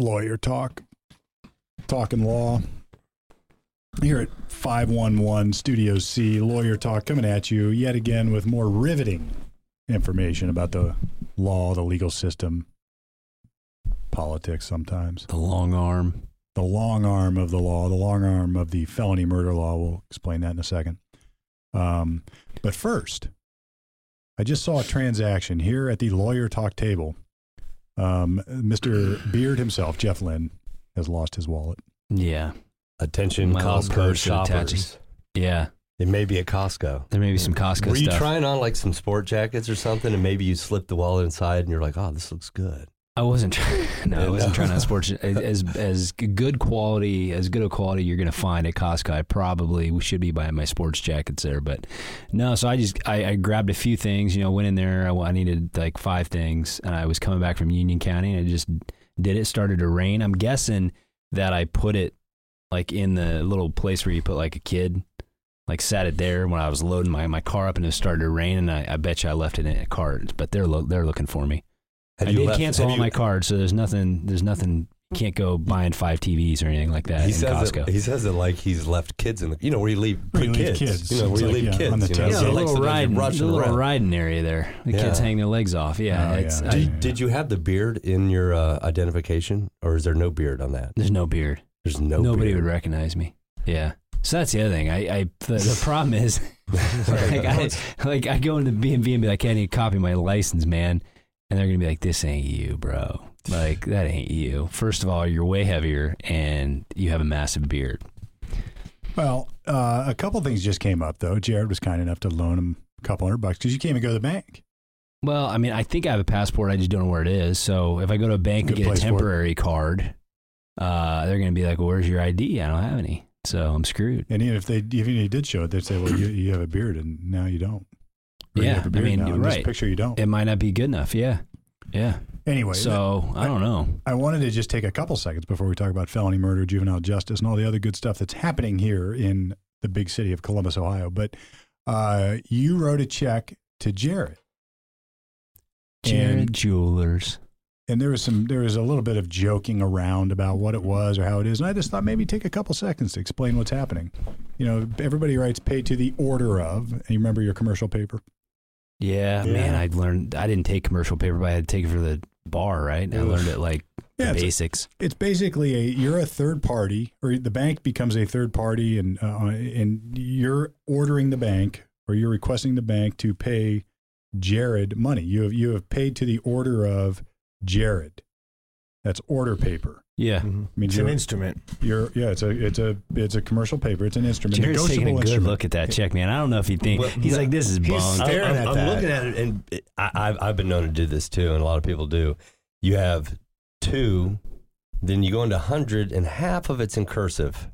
lawyer talk, talking law. Here at 511 Studio C, Lawyer Talk coming at you yet again with more riveting information about the law, the legal system, politics sometimes. The long arm. The long arm of the law, the long arm of the felony murder law. We'll explain that in a second. Um, but first, I just saw a transaction here at the Lawyer Talk table. Um, Mr. Beard himself, Jeff Lynn, has lost his wallet. Yeah. Attention, My Costco shoppers. Yeah. It may be at Costco. There may be some Costco Were you stuff. trying on like some sport jackets or something, and maybe you slipped the wallet inside, and you're like, "Oh, this looks good." I wasn't trying. No, I wasn't trying on sports. As as good quality, as good a quality you're going to find at Costco. I probably should be buying my sports jackets there, but no. So I just I, I grabbed a few things. You know, went in there. I, I needed like five things, and I was coming back from Union County, and I just did it. Started to rain. I'm guessing that I put it like in the little place where you put like a kid. Like sat it there when I was loading my, my car up and it started to rain and I, I bet you I left it in a cart. But they're lo- they're looking for me. Have I you did left- cancel have all you- my cards, so there's nothing. There's nothing. Can't go buying five TVs or anything like that He in says Costco. it. He says it like he's left kids in the. You know where you leave, Where you put leave kids. kids. You know where It's you like, leave yeah, kids. on the you know, table. yeah, so a he likes little to just riding, rush a little around. riding area there. The Yeah. kids hang their legs off. Yeah, Oh, it's, yeah. I- Do you- Did, did you have the beard in your uh, identification, or is there no beard on that? there's no beard. There's no. Nobody beard. would recognize me. Yeah. So that's the other thing. I, I the, the problem is, like, I, like I go into BMV and be like, "I need a copy of my license, man," and they're gonna be like, "This ain't you, bro. Like that ain't you. First of all, you're way heavier, and you have a massive beard." Well, uh, a couple things just came up though. Jared was kind enough to loan him a couple hundred bucks because you can't even go to the bank. Well, I mean, I think I have a passport. I just don't know where it is. So if I go to a bank Good and get a place for it. temporary card, uh, they're going to be like, well, "Where's your ID?" I don't have any, so I'm screwed. And even if they even if you did show it, they'd say, "Well, you, you have a beard, and now you don't." Yeah, I mean, now, right. picture you don't. It might not be good enough. Yeah, yeah. anyway, So I don't know. I wanted to just take a couple seconds before we talk about felony murder, juvenile justice, and all the other good stuff that's happening here in the big city of Columbus, Ohio. But uh, you wrote a check to Jared. Jared And, Jewelers. and there was some there was a little bit of joking around about what it was or how it is. And I just thought maybe take a couple seconds to explain what's happening. You know, everybody writes paid to the order of. And you remember your commercial paper? Yeah, Yeah. man. I learned. I didn't take commercial paper, but I had to take it for the bar. Right. I learned it like Yeah, the it's basics. It's basically a you're a third party, or the bank becomes a third party, and uh, and you're ordering the bank, or you're requesting the bank to pay Jared money. You have you have paid to the order of Jared. That's order paper. yeah. Mm-hmm. I mean, It's an you're, instrument. you're yeah, it's a it's a it's a commercial paper. It's an instrument. Jared's taking a negotiable good instrument. look at that check, man. I don't know if he think Well, he's like, this is he's bunk. staring I'm, at that. I'm that. looking at it, and it, I, I've I've been known to do this too, and a lot of people do. You have two, then you go into hundred, and half of it's in cursive,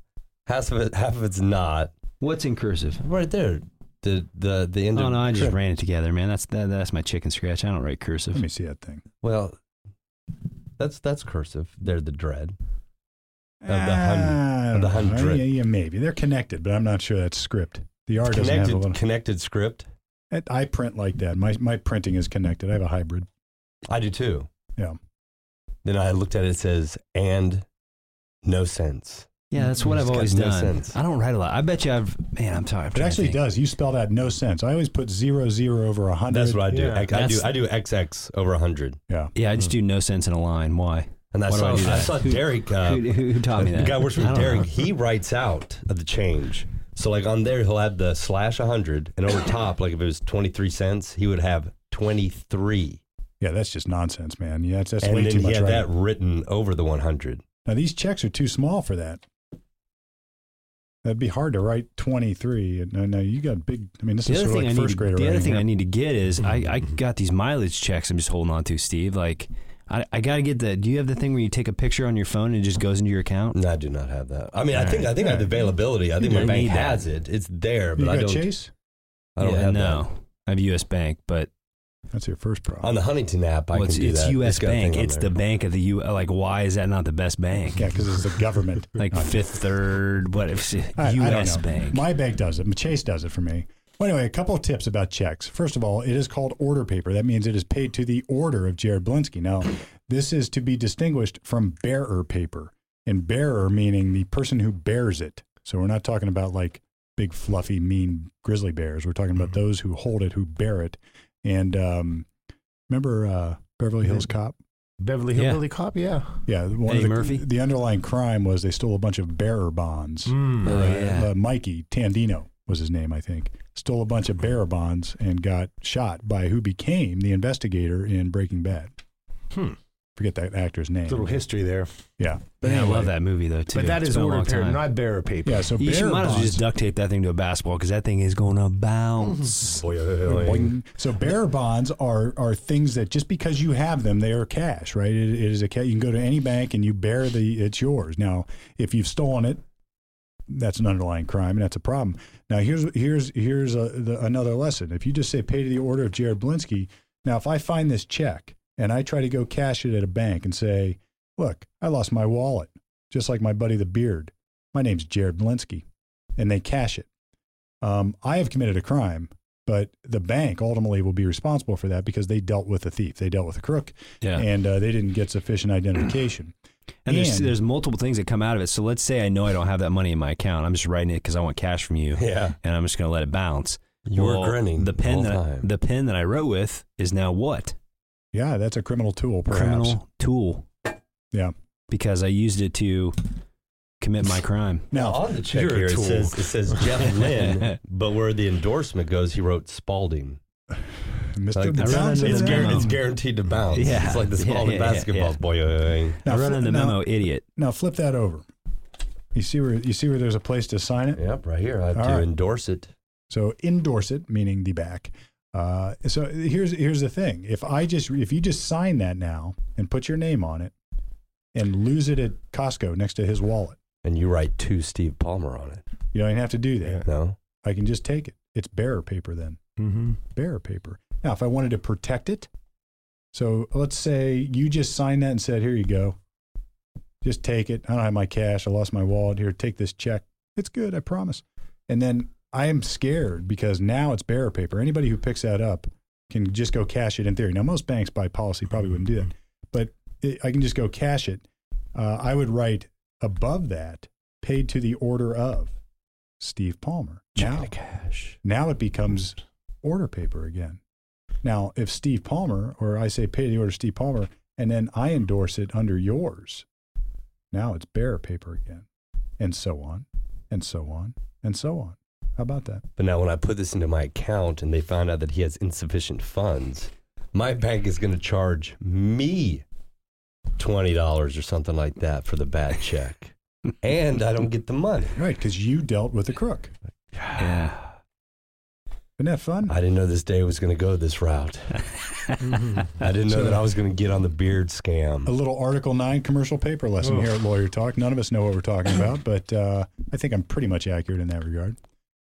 half of it half of it's not. What's in cursive? Right there, the the the end. Oh of, no, I just Sure. ran it together, man. That's that, that's my chicken scratch. I don't write cursive. Let me see that thing. Well, that's that's cursive. They're the dread. Of the hun- Ah, of the I don't know. hundred. Yeah, yeah, maybe they're connected, but I'm not sure that's script. The R doesn't have a Connected connected script. I print like that. My my printing is connected. I have a hybrid. I do too. Yeah. Then I looked at it. It says and no sense. Yeah, that's what I've always no done. sense. I don't write a lot. I bet you I've man. I'm tired. It actually does. You spelled out no sense. I always put zero zero over a hundred. That's what I do. Yeah. I, I do. That's- I do XX over hundred. Yeah. Yeah, I just do no sense in a line. Why? And I Why do saw, I do I that? saw Who- Derek. Uh, who, who, who taught me that? the that? guy works I with don't Derek. know. He writes out the change. So like on there, he'll have the slash hundred, and over top, like if it was twenty three cents, he would have twenty three, Yeah, that's just nonsense, man. Yeah, that's, that's and way then too he much. had Right? that written over the one hundred. Now these checks are too small for that. That'd be hard to write twenty three. And no, no, you got big. I mean, this The is other sort of like I first need, grader. the other thing here. I need to get is I, I Mm-hmm. got these mileage checks. I'm just holding on to, Steve. Like I, I got to get the. Do you have the thing where you take a picture on your phone and it just goes into your account? No, I do not have that. I mean, I think right. I think I have the availability. I think my bank has it. It's there, You but I don't. Chase. I don't Yeah, have no. that. I have U.S. Bank, but That's your first problem. On the Huntington app, I well, can it's, do it's that. U.S. got a Bank. It's there. the bank of the U. Like, why is that not the best bank? yeah, because it's the government. Like Not- Fifth Third, what if I- I don't U.S. Bank? My bank does it. Chase does it for me. Well, anyway, a couple of tips about checks. First of all, it is called order paper. That means it is paid to the order of Jared Blinsky. Now, This is to be distinguished from bearer paper, and bearer meaning the person who bears it. So we're not talking about like big, fluffy, mean grizzly bears. We're talking about Mhm. those who hold it, who bear it. And um, remember uh, Beverly Hills Cop? Beverly Yeah. Cop, yeah. Yeah, one Eddie of the, Murphy? The underlying crime was they stole a bunch of bearer bonds. Mm. Oh, Uh, yeah. uh, Mikey Tandino was his name, I think. Stole a bunch of bearer bonds and got shot by who became the investigator in Breaking Bad. Hmm. Forget that actor's name. Little history there. Yeah, But I anyway. love that movie though too. But that It's is a order long paper, time. not bearer paper. Yeah, so You should, bearer might as well just duct tape that thing to a basketball because that thing is going to bounce. Mm-hmm. Boing. So bearer bonds are are things that just because you have them, they are cash, right? It, it is a cash. You can go to any bank and you bear the it's yours. Now, if you've stolen it, that's an underlying crime, and that's a problem. Now, here's here's here's a, the, another lesson. If you just say pay to the order of Jared Blinsky, now if I find this check and I try to go cash it at a bank and say, look, I lost my wallet, just like my buddy the Beard. My name's Jared Blinsky, and they cash it. Um, I have committed a crime, but the bank ultimately will be responsible for that because they dealt with a thief, they dealt with a crook, Yeah. and uh, they didn't get sufficient identification. And there's And- there's multiple things that come out of it. So let's say I know I don't have that money in my account. I'm just writing it because I want cash from you, Yeah. and I'm just going to let it bounce. You Well, grinning The pen whole that I, time. the pen that I wrote with is now what? Yeah, that's a criminal tool, perhaps. Criminal tool. Yeah. Because I used it to commit my crime. Now Now, on the check here it says it says Jeff Lynn, but where the endorsement goes, he wrote Spalding. Mr. Like, it's, run it's, the guar- memo. it's guaranteed to bounce. Yeah. It's like the Spalding yeah, yeah, basketball. yeah. Boy, uh, uh, Now, I run fl- into now- memo, idiot. Now flip that over. You see where you see where there's a place to sign it. Yep, right here. I have All to right. endorse it. So endorse it, meaning the back. Uh, so here's here's the thing: if I just if you just sign that now and put your name on it, and lose it at Costco next to his wallet, And you write to Steve Palmer on it. you don't even have to do that. No? I can just take it. It's bearer paper then. Mm-hmm. bearer paper. Now, if I wanted to protect it, so let's say you just signed that and said, "Here you go, just take it. I don't have my cash. I lost my wallet. Here, take this check. It's good. I promise." And then I am scared because now it's bearer paper. Anybody who picks that up can just go cash it in theory. Now, most banks by policy probably wouldn't do that, but it, I can just go cash it. Uh, I would write above that, paid to the order of Steve Palmer. Now, cash. now it becomes order paper again. Now, if Steve Palmer, or I say pay the order Steve Palmer, and then I endorse it under yours, now it's bearer paper again, and so on, and so on, and so on. How about that? But now when I put this into my account and they find out that he has insufficient funds, my bank is going to charge me $20 or something like that for the bad check. and I don't get the money. Right, because you dealt with a crook. Yeah. Isn't that fun? I didn't know this day was going to go this route. Mm-hmm. I didn't know So- that I was going to get on the beard scam. a little Article 9 commercial paper lesson Ugh. here at Lawyer Talk. None of us know what we're talking about, but uh, I think I'm pretty much accurate in that regard.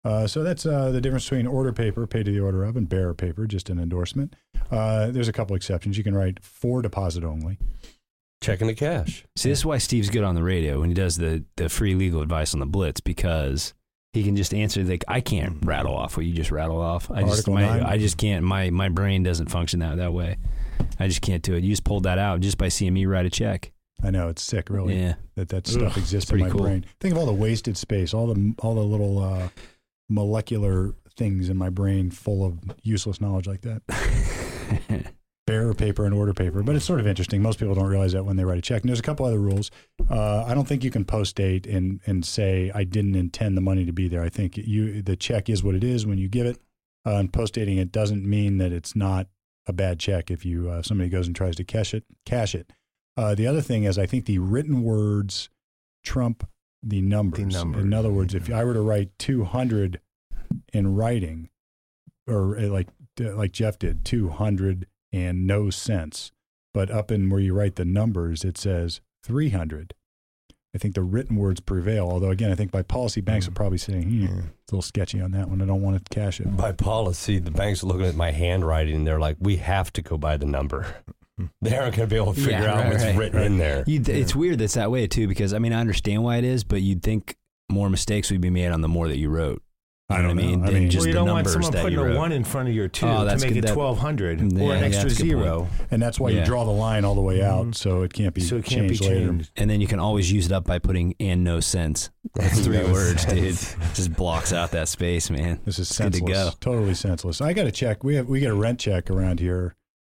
Uh, so that's uh, the difference between order paper, paid to the order of, and bearer paper, just an endorsement. Uh, there's a couple exceptions. You can write for deposit only. Checking the cash. See, this is why Steve's good on the radio when he does the, the free legal advice on the Blitz because he can just answer. Like I can't rattle off what you just rattle off. I just Article my, nine? I just can't. My my brain doesn't function that that way. I just can't do it. You just pulled that out just by seeing me write a check. I know it's sick, really, Yeah. that that stuff Ugh, exists in my cool. brain. Think of all the wasted space, all the all the little uh, molecular things in my brain full of useless knowledge like that. bearer paper and order paper, but it's sort of interesting. Most people don't realize that when they write a check. And there's a couple other rules. Uh, I don't think you can post date and and say I didn't intend the money to be there. I think you the check is what it is when you give it. Uh, and post dating it doesn't mean that it's not a bad check if you uh, somebody goes and tries to cash it. Cash it. Uh, the other thing is I think the written words trump the numbers. numbers, In other words, if. I were to write 200 in writing, or uh, like like Jeff did, 200 and no cents. But up in where you write the numbers, it says 300. I think the written words prevail. Although, again, I think by policy, banks are probably saying, hmm, it's a little sketchy on that one. I don't want to cash it. By policy, the banks are looking at my handwriting and they're like, we have to go by the number. They aren't going to be able to figure Yeah, out right, what's right, written right. in there. You'd, It's weird that's that way too because I mean I understand why it is, but you'd think more mistakes would be made on the more that you wrote. I You know don't what I mean? know. I mean- just well, you the don't want someone putting a wrote. one in front of your two Oh, to make good. it twelve hundred Yeah, or an yeah, extra that's a good point. zero, and that's why Yeah. you draw the line all the way out, Mhm. so it can't be so it can't be changed later. And then you can always use it up by putting "and no sense." That's three No words, sense. dude. Just blocks out that space, man. This is It's good to senseless. go. Totally senseless. I got to check. We have we get a rent check around here.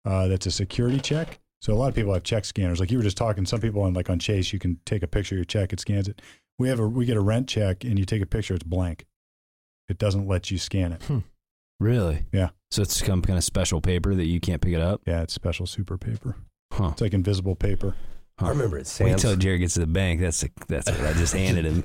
Uh, that's a security check. So a lot of people have check scanners. Like you were just talking. Some people on like on Chase, you can take a picture of your check. It scans it. We have a we get a rent check, and you take a picture. It's blank. It doesn't let you scan it. Really? Yeah. So it's some kind of special paper that you can't pick it up. Yeah, it's special super paper. Huh. It's like invisible paper. Huh. I oh, remember at Wait Sam's. till Jared gets to the bank. That's a, that's what I just handed him.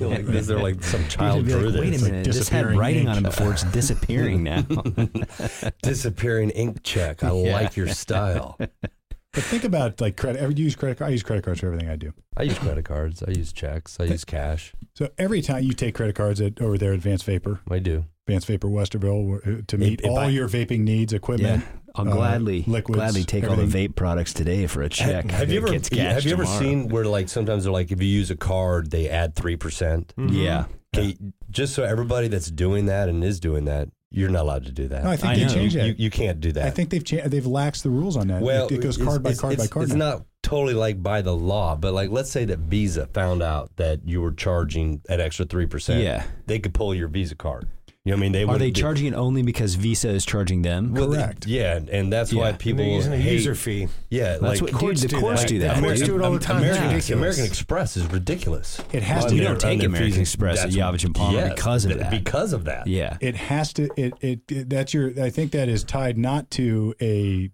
Like this, they're like some child drew like, this. Wait a It's like minute, this had writing on it before. It's disappearing now. Disappearing ink check. I Yeah. like your style. But think about like credit. Every you use credit. I use credit cards for everything I do. I use credit cards. I use checks. I use cash. So every time you take credit cards at over there, at Advanced Vapor, I do. Advanced Vapor Westerville, uh, to meet If- if all I- your vaping needs, yeah, equipment. I'll uh, gladly liquids, gladly take all the vape products today for a check. Have, have you ever Gets yeah, have cashed you ever tomorrow. seen where like sometimes they're like if you use a card they add three percent? Mhm. Yeah, Okay, just so everybody that's doing that and is doing that, you're not allowed to do that. No, I think I they know. changed you, that. you, you can't do that. I think they've cha- they've laxed the rules on that. well, it, it goes card by card by it's- card. It's now. not totally like by the law, but like let's say that Visa found out that you were charging an extra three percent. yeah. they could pull your Visa card. You know what I mean? They Are wouldn't they do- charging it only because Visa is charging them? Well, they- Correct. yeah, and that's why Yeah. And people they're using a hate- user fee. Yeah, That's like what dude, courts the do courts that. do that. Like, courts dude. do it all the time. It's American, ridiculous. American Express is ridiculous. It has Well, to. you don't take American fees. Express at Yavitch and Palmer yes, because of th- that. Because of that. yeah. It has to. It, it it that's your. I think that is tied not to a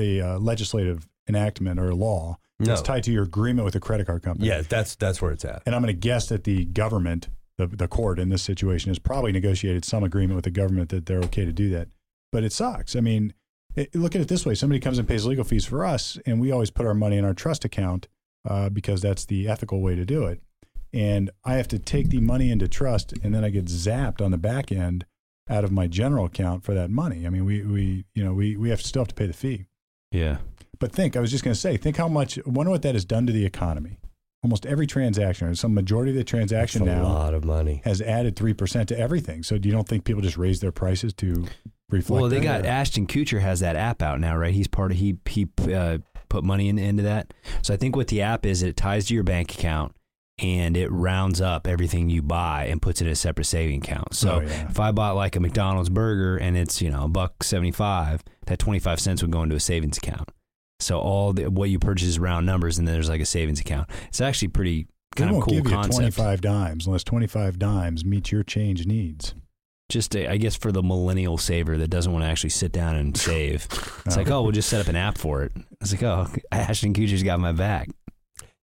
a uh, legislative enactment or a law. No. It's tied to your agreement with the credit card company. Yeah, that's that's where it's at. And I'm going to guess that the government, the the court in this situation, has probably negotiated some agreement with the government that they're okay to do that. But it sucks. I mean, it, look at it this way: somebody comes and pays legal fees for us, and we always put our money in our trust account uh, because that's the ethical way to do it. And I have to take the money into trust, and then I get zapped on the back end out of my general account for that money. I mean, we we you know we we have to still have to pay the fee. Yeah. But think, I was just going to say, think how much. Wonder what that has done to the economy. Almost every transaction, or some majority of the transaction a now, lot of money. has added three percent to everything. So, do you don't think people just raise their prices to reflect? Well, they that? got Ashton Kutcher has that app out now, right? He's part of he he uh, put money in, into that. So I think what the app is, it ties to your bank account and it rounds up everything you buy and puts it in a separate saving account. So Oh, yeah. if I bought like a McDonald's burger and it's you know a buck seventy five, that twenty five cents would go into a savings account. So all the, what you purchase is round numbers, and then there's like a savings account. It's actually pretty They kind of won't cool give you concept. twenty-five dimes unless twenty-five dimes meet your change needs. Just uh, I guess for the millennial saver that doesn't want to actually sit down and save. It's like, oh, we'll just set up an app for it. It's like, oh, Ashton Kutcher's got my back.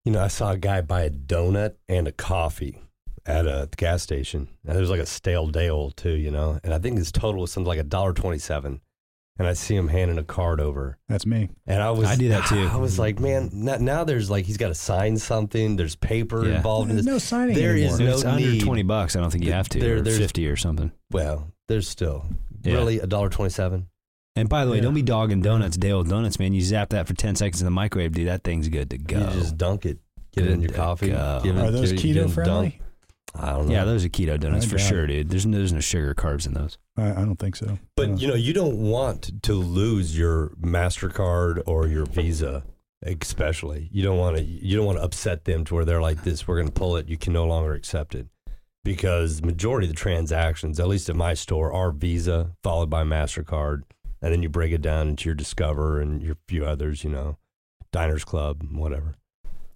You know, I saw a guy buy a donut and a coffee at a gas station. And it was like a stale day old too, you know. And I think his total was something like a dollar twenty-seven. And I see him handing a card over, That's me. and I was I do that too. I was like, man, now, now there's like he's got to sign something. There's paper Yeah. involved in this. no signing There anymore. is If no it's under twenty bucks, I don't think you have to. There- or there's- fifty or something. Well, there's still Yeah. really a dollar twenty-seven. And by the way, Yeah. don't be dogging donuts, day old donuts, man. You zap that for ten seconds in the microwave, dude. That thing's good to go. You just dunk it, get it in your coffee. go. give it- Are those give it- give it keto friendly? dunk. I don't know. yeah, those are keto donuts I for sure, it. dude. There's no, there's no sugar carbs in those. I, I don't think so. But you know, you don't want to lose your Mastercard or your Visa, especially. You don't want to. You don't want to upset them to where they're like, "This, we're going to pull it. You can no longer accept it," because majority of the transactions, at least at my store, are Visa followed by Mastercard, and then you break it down into your Discover and your few others. You know, Diners Club, whatever.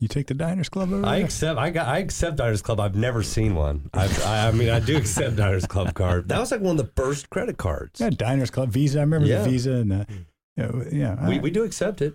You take the Diners Club over I there? accept. I got. I accept Diners Club. I've never seen one. I've, I, I mean, I do accept Diners Club card. That was like one of the first credit cards. Yeah, Diners Club, Visa. I remember Yeah. the Visa and uh, yeah, yeah. We I- we do accept it.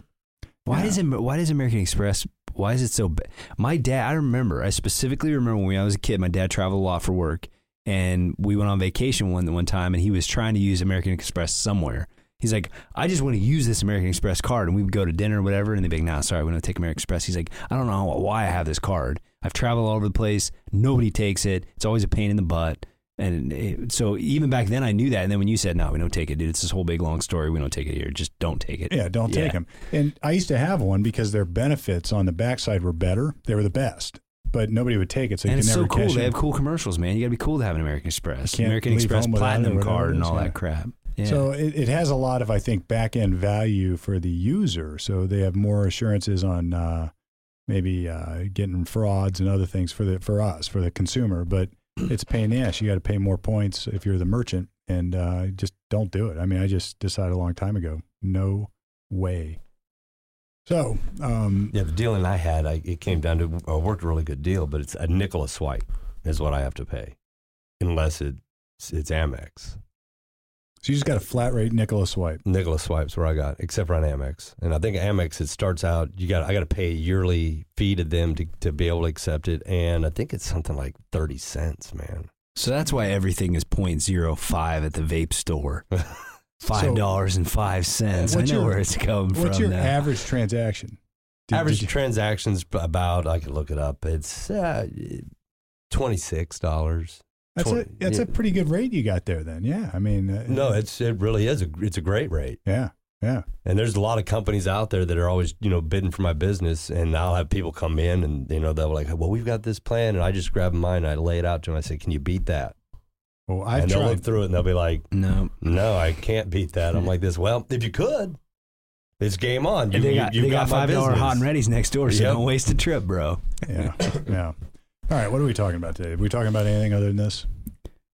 Why Yeah. does it? Why does American Express? Why is it so? Ba- my dad. I remember. I specifically remember when I was a kid. My dad traveled a lot for work, and we went on vacation one one time, and he was trying to use American Express somewhere. He's like, I just want to use this American Express card, and we would go to dinner or whatever, and they'd be like, Nah, sorry, we don't take American Express. He's like, I don't know why I have this card. I've traveled all over the place. Nobody takes it. It's always a pain in the butt. And it, so even back then, I knew that. And then when you said, "No, we don't take it, dude," it's this whole big long story. We don't take it here. Just don't take it. Yeah, don't take them. And I used to have one because their benefits on the backside were better. They were the best. but nobody would take it, so you and can it's so cool. They have cool commercials, man. You got to be cool to have an American Express, American Express home without it, Platinum card, and all yeah. that crap. Yeah. So it, it has a lot of, I think, back end value for the user. So they have more assurances on uh, maybe uh, getting frauds and other things for the for us for the consumer. But it's a pain in the ass. You got to pay more points if you're the merchant, and uh, just don't do it. I mean, I just decided a long time ago, no way. So um, Yeah, the dealing I had, I, it came down to I worked a really good deal, but it's a nickel a swipe is what I have to pay, unless it's it's Amex. So you just got a flat rate nickel a swipe. Nickel a swipes where I got, except for on Amex, and I think Amex it starts out you got I got to pay a yearly fee to them to to be able to accept it, and I think it's something like thirty cents, man. So that's why everything is 0.05 at the vape store. Five dollars and five cents. I know your- where it's coming What's from. What's your now. average transaction? Did- Average did you- transactions about I can look it up. It's uh, twenty six dollars. That's a that's yeah. a pretty good rate you got there. Then, yeah. I mean, uh, No, it's it really is a it's a great rate. yeah, yeah. And there's a lot of companies out there that are always, you know, bidding for my business. And I'll have people come in and, you know, they'll be like, well, we've got this plan. And I just grab mine and I lay it out to them. I say, can you beat that? Well, I've and they'll tried. look through it and they'll be like, no. no, I can't beat that. I'm like this. Well, if you could, it's game on. You, And they got, you've they got my five dollar business. hot and ready's next door, so Yep. don't waste a trip, bro. Yeah, yeah. All right, what are we talking about today? Are we talking about anything other than this?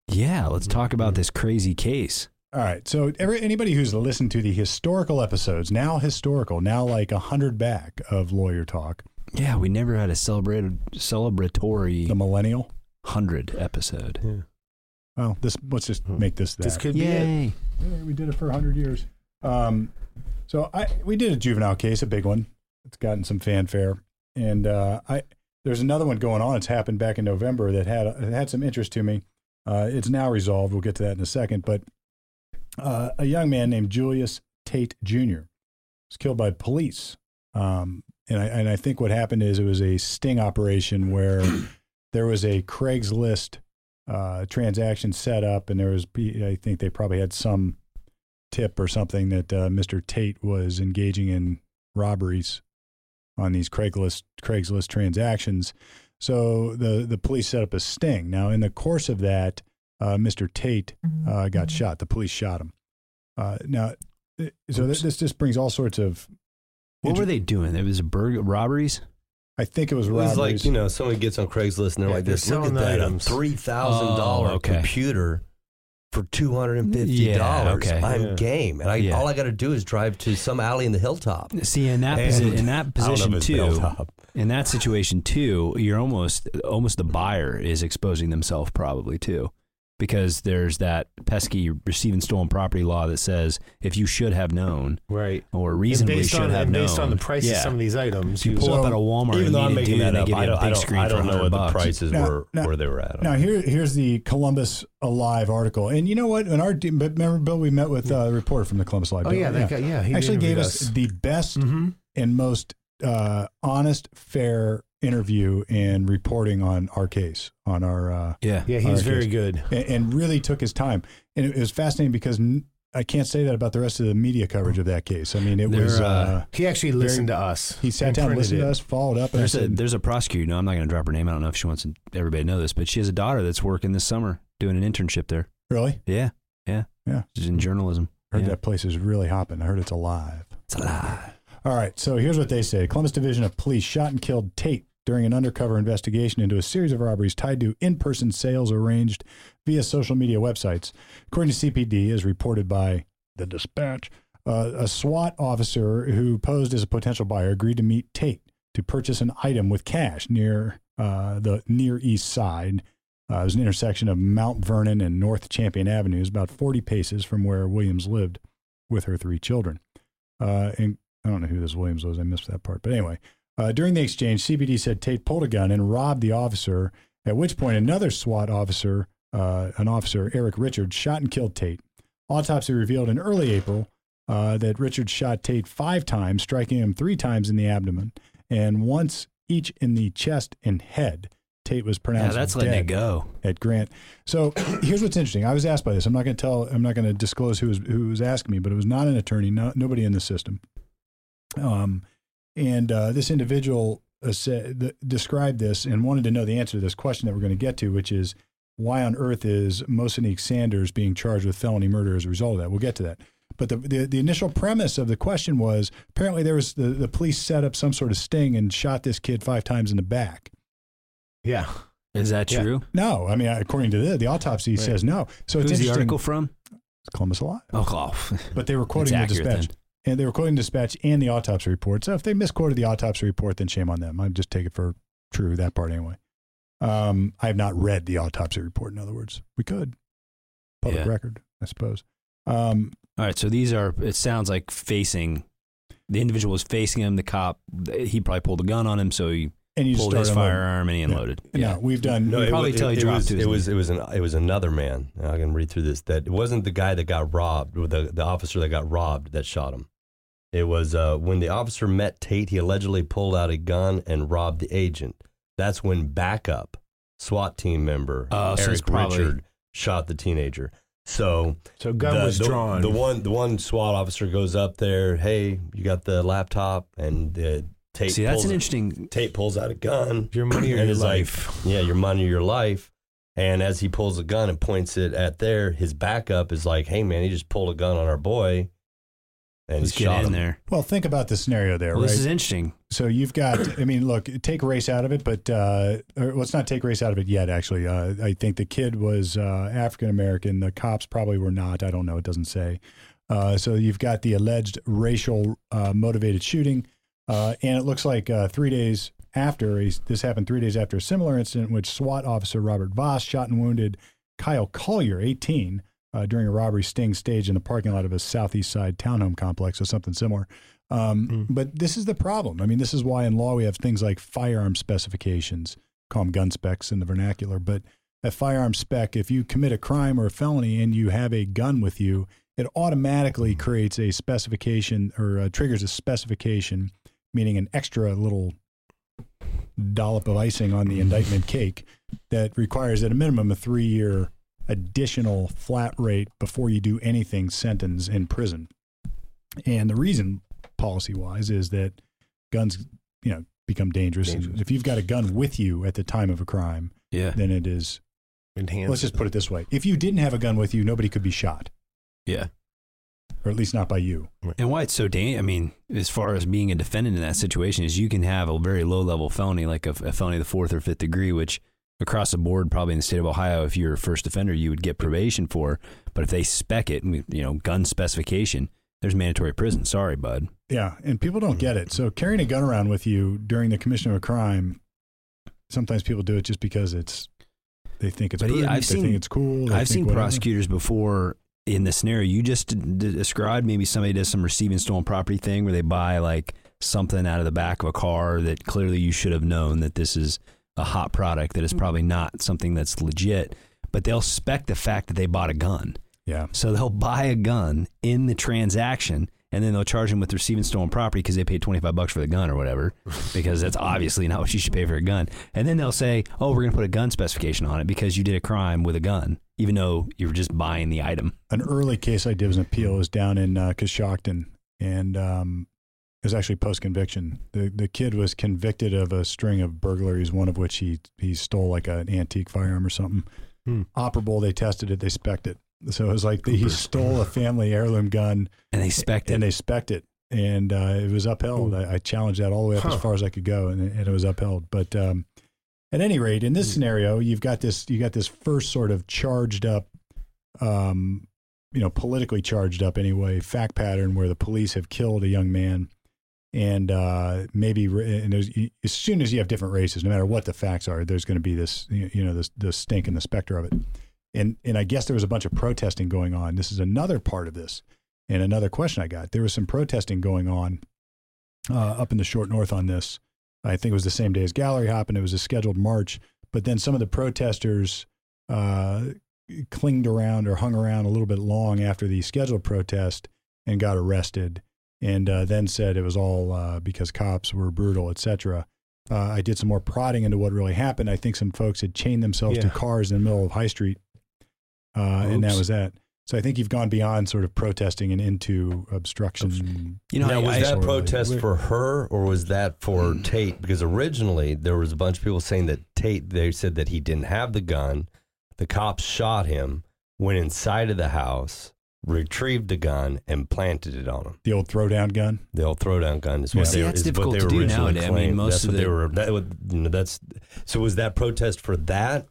Yeah, let's talk about this crazy case. All right. So, every, anybody who's listened to the historical episodes, now historical, now like a hundred back of Lawyer Talk, Yeah, we never had a celebrated celebratory the millennial. hundred episode. Yeah. Well, this let's just make this that. This could be it. Yay! Yeah, we did it for hundred years. Um, so I we did a juvenile case, a big one. It's gotten some fanfare, and uh, I there's another one going on. It's happened back in November that had it had some interest to me. Uh, it's now resolved. We'll get to that in a second. But uh, a young man named Julius Tate Jr. was killed by police. Um, and I and I think what happened is it was a sting operation where there was a Craigslist uh, transaction set up, and there was I think they probably had some tip or something that uh, Mr. Tate was engaging in robberies on these Craigslist Craigslist transactions. So the the police set up a sting. Now, in the course of that, uh, Mr. Tate uh, got shot. The police shot him. Uh, now, th- so this, this just brings all sorts of. What were they doing? It was burg robberies. I think it was It was robberies. like, you know, somebody gets on Craigslist and they're Yeah, like they're this, look at that, items. a $3,000 Oh, okay. computer for $250. Yeah, okay. I'm Yeah. game. And I, Yeah. all I got to do is drive to some alley in the hilltop. See, in that And- posi- in that I don't know position too, Hilltop. in that situation too, you're almost almost the buyer is exposing themselves probably too, because there's that pesky receiving stolen property law that says if you should have known Right. or reasonably based should on, have known, based on the price yeah. of some of these items, you you pull So, up at a Walmart Even and though I'm making that they up, give I you a don't, big I don't, screen I for don't know what bucks. the prices Now- were now- where they were at. Now here, here's the Columbus Alive article, and you know what? In our but remember, Bill, we met with uh, a reporter from the Columbus Alive. Oh Bill, yeah, that guy. Yeah, he actually gave interviewed us the best hmm and most uh, honest, fair interview and reporting on our case, on our, uh, yeah, Yeah, he was very Case. good. and, and really took his time. And it, was fascinating because n- I can't say that about the rest of the media coverage of that case. I mean, it They're, was. uh, Uh, He actually listened to us. he sat down, printed listened to us, followed up, and I There's a said, there's a prosecutor. No, I'm not going to drop her name. I don't know if she wants everybody to know this, but she has a daughter that's working this summer doing an internship there. "Really? Yeah, yeah, Yeah. She's in journalism. I heard Yeah. that place is really hopping. I heard it's alive." It's alive. All right, so here's what they say: Columbus Division of Police shot and killed Tate during an undercover investigation into a series of robberies tied to in-person sales arranged via social media websites. According to CPD, as reported by the Dispatch, uh, a SWAT officer who posed as a potential buyer agreed to meet Tate to purchase an item with cash near uh, the Near East Side. Uh, it was an intersection of Mount Vernon and North Champion Avenues, about 40 paces from where Williams lived with her three children. Uh, and I don't know who this Williams was. I missed that part. But anyway, uh, during the exchange, CPD said Tate pulled a gun and robbed the officer, at which point another SWAT officer, uh, an officer, Eric Richards, shot and killed Tate. Autopsy revealed in early April uh, that Richards shot Tate five times, striking him three times in the abdomen and once each in the chest and head. Tate was Yeah, pronounced that's letting dead it go. at Grant. So here's what's interesting. I was asked by this. I'm not going to tell. I'm not going to disclose who was who was asking me, but it was not an attorney. No, nobody in the system. Um, and uh, this individual uh, said, the, described this and wanted to know the answer to this question that we're going to get to, which is why on earth is Mosinique Sanders being charged with felony murder as a result of that? We'll get to that. But the, the, the initial premise of the question was apparently there was the, the police set up some sort of sting and shot this kid five times in the back. Yeah. Is that Yeah. true? No, I mean, according to the, the autopsy Right. says no. So it's Who's the article from? It's Columbus Alive. Oh, oh. But they were quoting the dispatch. then. And they were quoting dispatch and the autopsy report. So if they misquoted the autopsy report, then shame on them. I just take it for true, that part anyway. Um, I have not read the autopsy report, in other words. We could. Public Yeah. record, I suppose. Um, All right, so these are. It sounds like facing. The individual was facing him. The cop. He probably pulled a gun on him, so he and you just pulled start his unloading. firearm and he unloaded. No, we've done. No, we- it probably was, till he it, dropped was, to his it was it was an it was another man. I can read through this. That it wasn't the guy that got robbed, the the officer that got robbed that shot him. It was uh, when the officer met Tate. He allegedly pulled out a gun and robbed the agent. That's when backup SWAT team member so Eric probably- Richard shot the teenager. So So gun the, was the- drawn. The one the one SWAT officer goes up there. Hey, you got the laptop? And uh, Tate See, that's pulls an interesting. Tate pulls out a gun your money or and your is like, life. yeah, your money or your life. And as he pulls a gun and points it at there, his backup is like, hey, man, he just pulled a gun on our boy. And Let's he get shot in him. there. well, think about the scenario there, Well, right? this is interesting. so you've got, I mean, look, take race out of it, but uh, or let's not take race out of it yet. Actually, uh, I think the kid was uh, African American. The cops probably were not. I don't know. It doesn't say. Uh, so you've got the alleged racial uh, motivated shooting, uh, and it looks like uh, three days after a, this happened, three days after a similar incident, in which SWAT officer Robert Voss shot and wounded Kyle Collier, 18, uh, during a robbery sting staged in the parking lot of a southeast side townhome complex, or something similar. Um, Mm. But this is the problem. I mean, this is why in law we have things like firearm specifications, call them gun specs in the vernacular. But a firearm spec, if you commit a crime or a felony and you have a gun with you, it automatically creates a specification or uh, triggers a specification, meaning an extra little dollop of icing on the indictment cake that requires at a minimum a three year additional flat rate before you do anything sentence in prison. And the reason, policy wise, is that guns, you know, become dangerous. Dangerous. if you've got a gun with you at the time of a crime, Yeah. then it is. Enhanced. Let's just put it this way: if you didn't have a gun with you, nobody could be shot, Yeah. or at least not by you. And why it's so dangerous, I mean, as far as being a defendant in that situation, is you can have a very low level felony, like a, a felony of the fourth or fifth degree, which across the board, probably in the state of Ohio, if you're a first offender, you would get probation for. But if they spec it, you know, gun specification, there's mandatory prison. Sorry, bud. Yeah, and people don't get it. So carrying a gun around with you during the commission of a crime, sometimes people do it just because it's they think it's But yeah, I've they think seen- it's cool. I've seen whatever. prosecutors before in the scenario you just d- d- described. Maybe somebody does some receiving stolen property thing where they buy like something out of the back of a car that clearly you should have known that this is a hot product that is probably not something that's legit. But they'll spec the fact that they bought a gun. Yeah, So they'll buy a gun in the transaction and then they'll charge them with receiving stolen property because they paid 25 bucks for the gun or whatever, because that's obviously not what you should pay for a gun. And then they'll say, oh, we're going to put a gun specification on it because you did a crime with a gun, even though you were just buying the item. an early case I did was an appeal. It was down in uh, Coshocton, and um, it was actually post conviction. The the kid was convicted of a string of burglaries, one of which he he stole like an antique firearm or something. Hmm. Operable, they tested it, they specced it. So it was like the, he stole a family heirloom gun And they spec it. and they specced it, and uh, it was upheld. I, I challenged that all the way up as far as I could go, and, it- and it was upheld. But um, at any rate, in this scenario, you've got this you got this first sort of charged up, um, you know, politically charged up anyway, fact pattern where the police have killed a young man, and uh, maybe and as soon as you have different races, no matter what the facts are, there's going to be this you know this the stink and the specter of it. And and I guess there was a bunch of protesting going on. This is another part of this. And another question I got: there was some protesting going on uh, up in the short north on this. I think it was the same day as Gallery Hop, and it was a scheduled march. But then some of the protesters uh, clinged around or hung around a little bit long after the scheduled protest and got arrested, and uh, then said it was all uh, because cops were brutal, etc. Uh, I did some more prodding into what really happened. I think some folks had chained themselves to cars in the middle of High Street, uh, and that was that. So I think you've gone beyond sort of protesting and into obstruction. You know, now, was I- that sorta- protest for her or was that for Tate? Because originally there was a bunch of people saying that Tate, they said that he didn't have the gun. The cops shot him, went inside of the house, retrieved the gun, and planted it on him. The old throwdown gun. The old throwdown gun is what Yeah. they, See, that's difficult they to were do originally nowadays. I mean, most that's of what they were. That would, you know, that's so. Was that protest for that,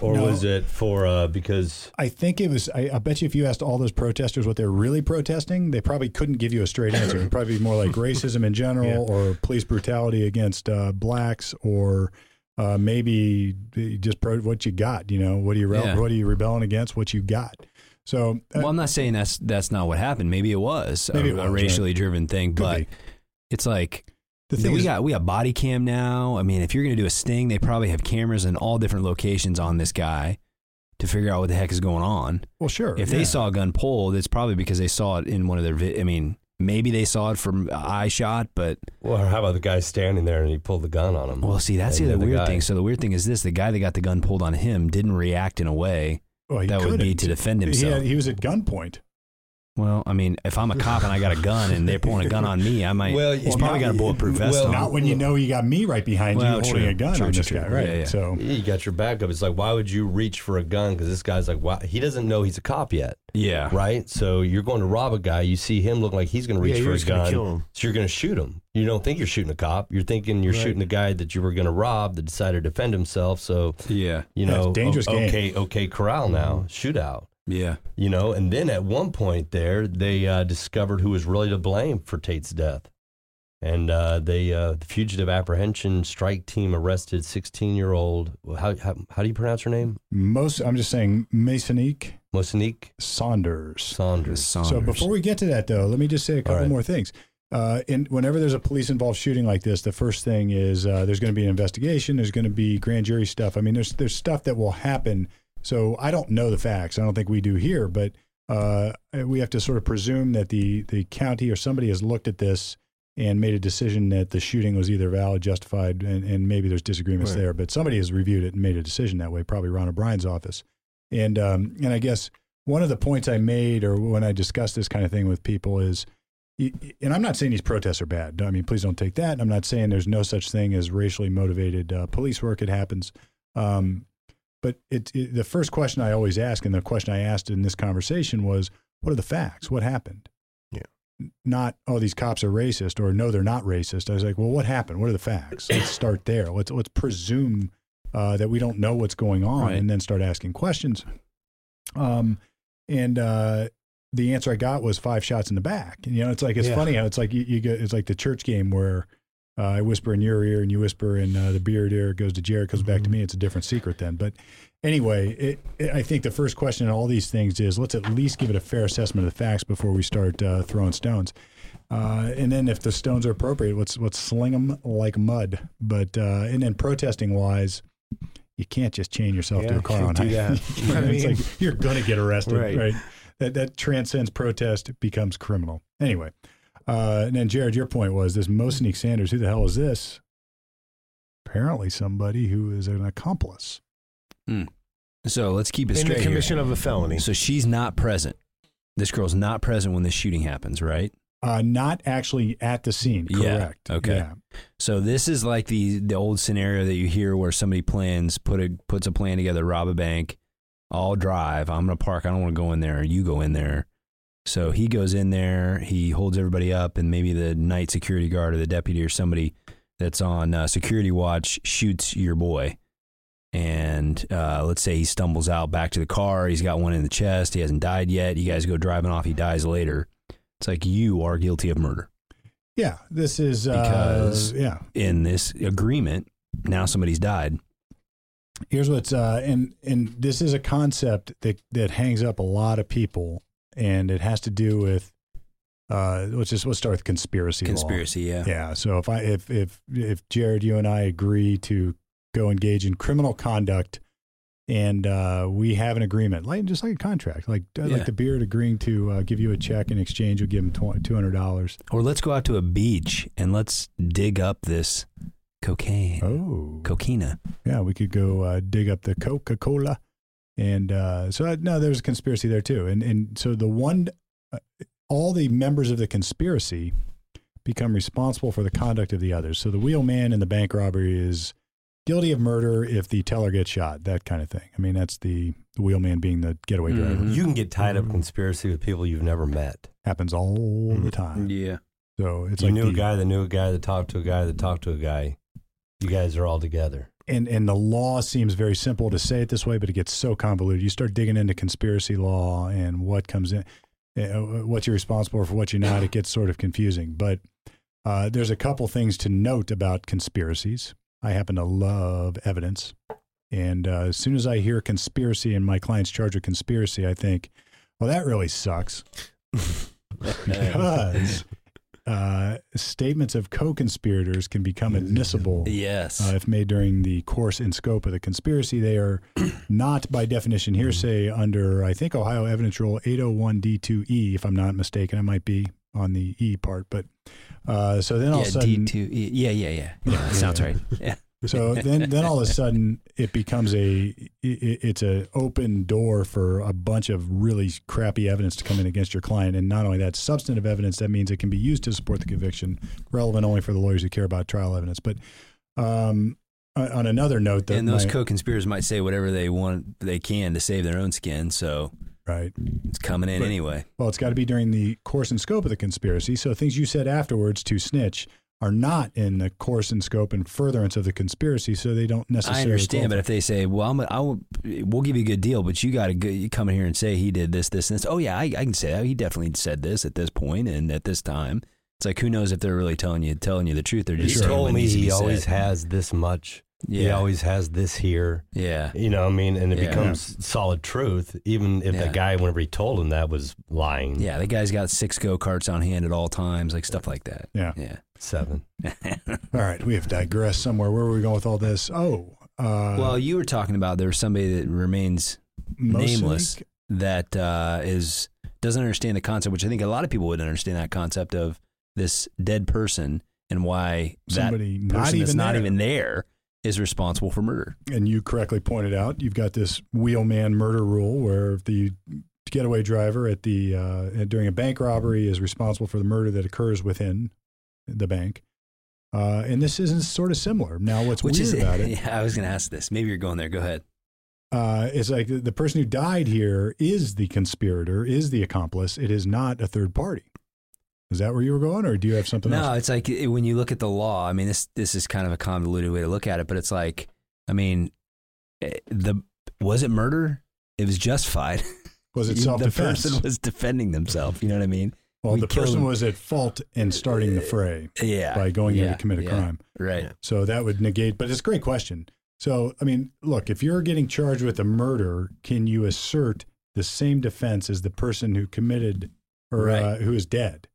or No. was it for uh, because? I think it was. I, I bet you if you asked all those protesters what they're really protesting, they probably couldn't give you a straight answer. It'd probably be more like racism in general, Yeah. or police brutality against uh, blacks, or uh, maybe just pro- what you got. You know, what are you re- Yeah. what are you rebelling against? What you got. So uh, well, I'm not saying that's that's not what happened. Maybe it was Maybe a, it was, a right. racially driven thing, could but be. it's like the thing we is, got we got body cam now. I mean, if you're going to do a sting, they probably have cameras in all different locations on this guy to figure out what the heck is going on. well, sure. If yeah. they saw a gun pulled, it's probably because they saw it in one of their. Vi- I mean, maybe they saw it from eye shot, but Well, how about the guy standing there and he pulled the gun on him? well, see, that's the other weird guy- thing. So the weird thing is this: the guy that got the gun pulled on him didn't react in a way well, he that would be to defend He, himself. had, he was at gunpoint. Well, I mean, if I'm a cop and I got a gun and they're pulling a gun on me, I might. Well, he's well, probably not- got a bulletproof vest well, on. Not when you know you got me right behind Well, you holding true. a gun True, on true, this true. guy, right? Yeah, yeah. So You got your backup. It's like, why would you reach for a gun? Because this guy's like, wow, he doesn't know he's a cop yet, yeah, right? So you're going to rob a guy. You see him look like he's going to reach Yeah, for you're a gun. kill him. So you're going to shoot him. You don't think you're shooting a cop. You're thinking you're Right. shooting the guy that you were going to rob that decided to defend himself. So, yeah, you know, dangerous o- game. okay, okay, corral now, shootout. Yeah. You know, and then at one point there, they uh, discovered who was really to blame for Tate's death. And uh, they, uh, the fugitive apprehension strike team arrested 16 year old. How, how, how do you pronounce her name? most, I'm just saying, Masonique Mosanique Saunders. Saunders. Saunders. So before we get to that, though, let me just say a couple right. more things. Uh, in, whenever there's a police involved shooting like this, the first thing is uh, there's going to be an investigation. There's going to be grand jury stuff. I mean, there's there's stuff that will happen. So I don't know the facts. I don't think we do here, but uh, we have to sort of presume that the the county or somebody has looked at this and made a decision that the shooting was either valid, justified, and, and maybe there's disagreements Right. there. But somebody has reviewed it and made a decision that way. Probably Ron O'Brien's office. And um, and I guess one of the points I made, or when I discuss this kind of thing with people, is, and I'm not saying these protests are bad. I mean, please don't take that. I'm not saying there's no such thing as racially motivated uh, police work. It happens. Um, but it, it, the first question I always ask, and the question I asked in this conversation was, "What are the facts? What happened?" Yeah. Not, "Oh, these cops are racist," or "No, they're not racist." I was like, "Well, what happened? What are the facts? Let's start there. Let's let's presume uh, that we don't know what's going on, Right. and then start asking questions." Um, and uh, the answer I got was five shots in the back. And, you know, it's like it's Yeah. funny how it's like you, you get it's like the church game where uh, I whisper in your ear and you whisper in uh, the beard ear. It goes to Jared, comes back to me. It's a different secret then. But anyway, it, it, I think the first question in all these things is let's at least give it a fair assessment of the facts before we start uh, throwing stones. Uh, and then if the stones are appropriate, let's let's sling them like mud. But uh, and then protesting wise, you can't just chain yourself to a car on high- I mean- like you're gonna get arrested, right? Right. That that transcends protest, becomes criminal. Anyway, uh, and then Jared, your point was this Mosinique Sanders. Who the hell is this? Apparently, somebody who is an accomplice. So let's keep it In straight. the here. commission of a felony. So she's not present. This girl's not present when this shooting happens, right? Uh, not actually at the scene. Yeah, Correct. okay. Yeah. So this is like the the old scenario that you hear where somebody plans put a puts a plan together, rob a bank. I'll drive. I'm gonna park. I don't want to go in there. You go in there. So he goes in there. He holds everybody up, and maybe the night security guard or the deputy or somebody that's on uh, security watch shoots your boy. And uh, let's say he stumbles out back to the car. He's got one in the chest. He hasn't died yet. You guys go driving off. He dies later. It's like you are guilty of murder. Yeah. This is uh, Because- yeah. in this agreement, now somebody's died. Here's what's uh, and and this is a concept that that hangs up a lot of people, and it has to do with uh, let's just let's start with conspiracy. law. Conspiracy, yeah. Yeah. So if I if if if Jared, you and I agree to go engage in criminal conduct, and uh, we have an agreement, like just like a contract, like uh, Yeah. like the beard agreeing to uh, give you a check in exchange, you'll give him two hundred dollars. Or let's go out to a beach and let's dig up this cocaine, Oh, coquina. yeah. We could go uh, dig up the Coca Cola And uh, so, that, no, there's a conspiracy there too. And and so the one, uh, all the members of the conspiracy become responsible for the conduct of the others. So the wheelman in the bank robbery is guilty of murder if the teller gets shot, that kind of thing. I mean, that's the, the wheelman being the getaway driver. Mhm. You can get tied up in Mhm. conspiracy with people you've never met. Happens all the Mhm. time. Yeah. So it's you like knew the, a guy that knew a guy that talked to a guy that talked to a guy. You guys are all together. And and the law seems very simple to say it this way, but it gets so convoluted. You start digging into conspiracy law and what comes in, uh, what you're responsible for, what you're not. It gets sort of confusing. But uh, there's a couple things to note about conspiracies. I happen to love evidence, and uh, as soon as I hear conspiracy and my client's charge a conspiracy, I think, well, that really sucks because uh, statements of co-conspirators can become admissible Yes. uh, if made during the course and scope of the conspiracy. They are not, by definition, hearsay under, I think, Ohio Evidence Rule 801D2E, if I'm not mistaken. I might be on the E part. But uh, so then all yeah, of a sudden, D2E. Yeah, yeah, yeah. Yeah, that sounds right. Yeah. So then, then all of a sudden, it becomes a it, it's a open door for a bunch of really crappy evidence to come in against your client, and not only that, substantive evidence. That means it can be used to support the conviction, relevant only for the lawyers who care about trial evidence. But um, on on another note, that and those my- co-conspirators might say whatever they want, they can to save their own skin. So right. it's coming in But- anyway. Well, it's got to be during the course and scope of the conspiracy. So things you said afterwards to snitch are not in the course and scope and furtherance of the conspiracy, so they don't necessarily. I understand, but if they say, "Well, I'm, I will, we'll give you a good deal, but you got to go, you come in here and say he did this, this, and this." Oh yeah, I, I can say that. He definitely said this at this point and at this time. It's like who knows if they're really telling you telling you the truth? They're He just Sure. told me he always said. has this much. Yeah. He always has this here. yeah, You know, what I mean, and it Yeah. becomes solid truth, even if Yeah. the guy, whenever he told him that, was lying. yeah. The guy's got six go karts on hand at all times, like stuff like that. Yeah. yeah. Seven. All right, we have digressed somewhere. Where were we going with all this? Oh, uh, well, you were talking about there was somebody that remains mostly- nameless. that uh, is doesn't understand the concept, which I think a lot of people would understand that concept of this dead person and why Somebody that not person that's even not there. even there is responsible for murder. And you correctly pointed out you've got this wheelman murder rule where the getaway driver at the uh, during a bank robbery is responsible for the murder that occurs within the bank. Uh, and this isn't sort of similar. Now, what's Which weird is, about it yeah, I was going to ask this. Maybe you're going there. Go ahead. uh, is like the, person who died here is the conspirator, is the accomplice. It is not a third party. Is that where you were going, or do you have something else? No, else? it's like when you look at the law. I mean, this this is kind of a convoluted way to look at it, but it's like, I mean, eh, the was it murder? It was justified. Was it self The person was defending themselves. You know what I mean? Well, we the person him. was at fault in starting the fray Yeah. by going in yeah, to commit a yeah, crime. Right. So that would negate, but it's a great question. So, I mean, look, if you're getting charged with a murder, can you assert the same defense as the person who committed or uh, who is dead?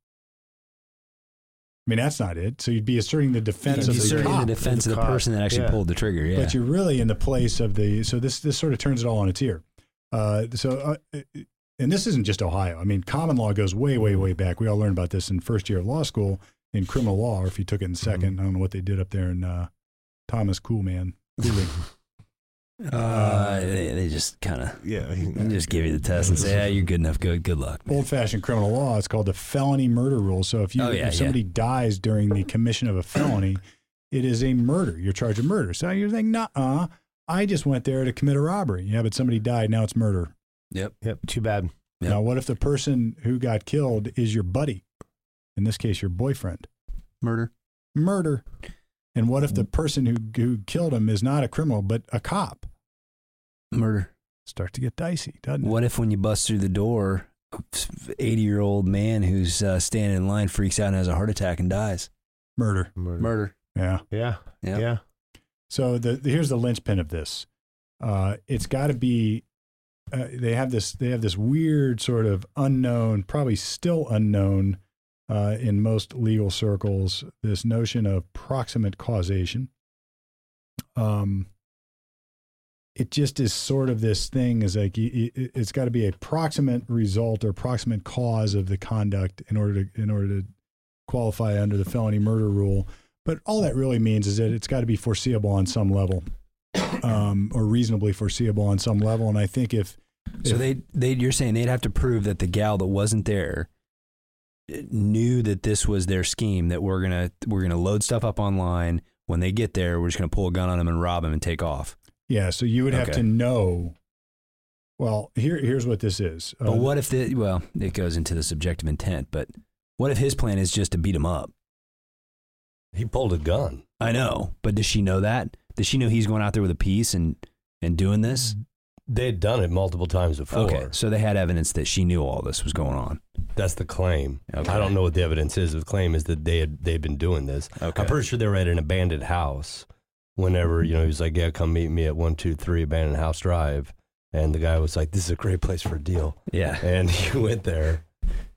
I mean, that's not it. So you'd be asserting the defense You'd of be the asserting cop, the defense of the cop. person that actually Yeah. pulled the trigger. Yeah. but you're really in the place of the. So this this sort of turns it all on its ear. Uh, so, uh, and this isn't just Ohio. I mean, common law goes way, way, way back. We all learned about this in first year of law school in criminal law, or if you took it in 2nd I don't know what they did up there in uh, Thomas Coolman. Cooley. uh, they, they just kind of Yeah. just give you the test and say, "Yeah, you're good enough. Good, good luck." old fashioned criminal law. It's called the felony murder rule. So if you Oh, yeah, if somebody dies during the commission of a felony, it is a murder. You're charged with murder. So you're thinking, nah, uh, I just went there to commit a robbery. Yeah, but somebody died. Now it's murder. Yep. Yep. Too bad. Yep. Now, what if the person who got killed is your buddy? In this case, your boyfriend. Murder. Murder. And what if the person who who killed him is not a criminal but a cop? Murder. Start to get dicey, doesn't it? What if when you bust through the door, eighty year old man who's uh, standing in line freaks out and has a heart attack and dies? Murder. Murder. Murder. Yeah. Yeah. Yeah. Yeah. So the, the here's the linchpin of this. Uh, it's got to be. Uh, they have this. They have this weird sort of unknown, probably still unknown, uh, in most legal circles. This notion of proximate causation. Um. It just is sort of this thing is like it's got to be a proximate result or proximate cause of the conduct in order to in order to qualify under the felony murder rule. But all that really means is that it's got to be foreseeable on some level. Um, or reasonably foreseeable on some level. And I think if So if- they they you're saying they'd have to prove that the gal that wasn't there uh, knew that this was their scheme that we're gonna we're gonna load stuff up online. When they get there, we're just gonna pull a gun on them and rob them and take off. yeah, so you would have Okay. to know. Well, here here's what this is. But Uh, what if the well, it goes into the subjective intent. But what if his plan is just to beat him up? He pulled a gun. I know, but does she know that? Does she know he's going out there with a piece and and doing this? They had done it multiple times before. Okay, so they had evidence that she knew all this was going on. That's the claim. Okay. I don't know what the evidence is. The claim is that they had they'd been doing this. Okay, I'm pretty sure they were at an abandoned house. Whenever you know, he was like, "Yeah, come meet me at one two three Abandoned House Drive," and the guy was like, "This is a great place for a deal." yeah, And he went there,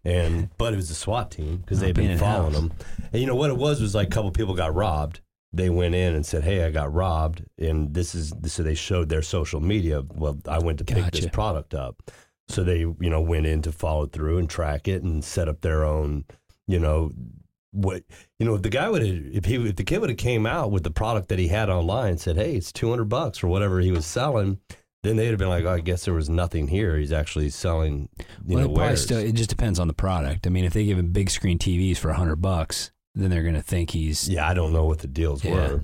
and but it was a SWAT team because they'd been following him. And you know what it was was like a couple people got robbed. They went in and said, "Hey, I got robbed," and this is so they showed their social media. Well, I went to pick this product up, so they you know went in to follow through and track it and set up their own you know what you know if the guy would have if he if the kid would have came out with the product that he had online and said hey it's 200 bucks or whatever he was selling then they'd have been like oh, i guess there was nothing here he's actually selling you well, know it still it just depends on the product. I mean, if they give him big screen TVs for a hundred bucks, then they're gonna think he's yeah i don't know what the deals Yeah. were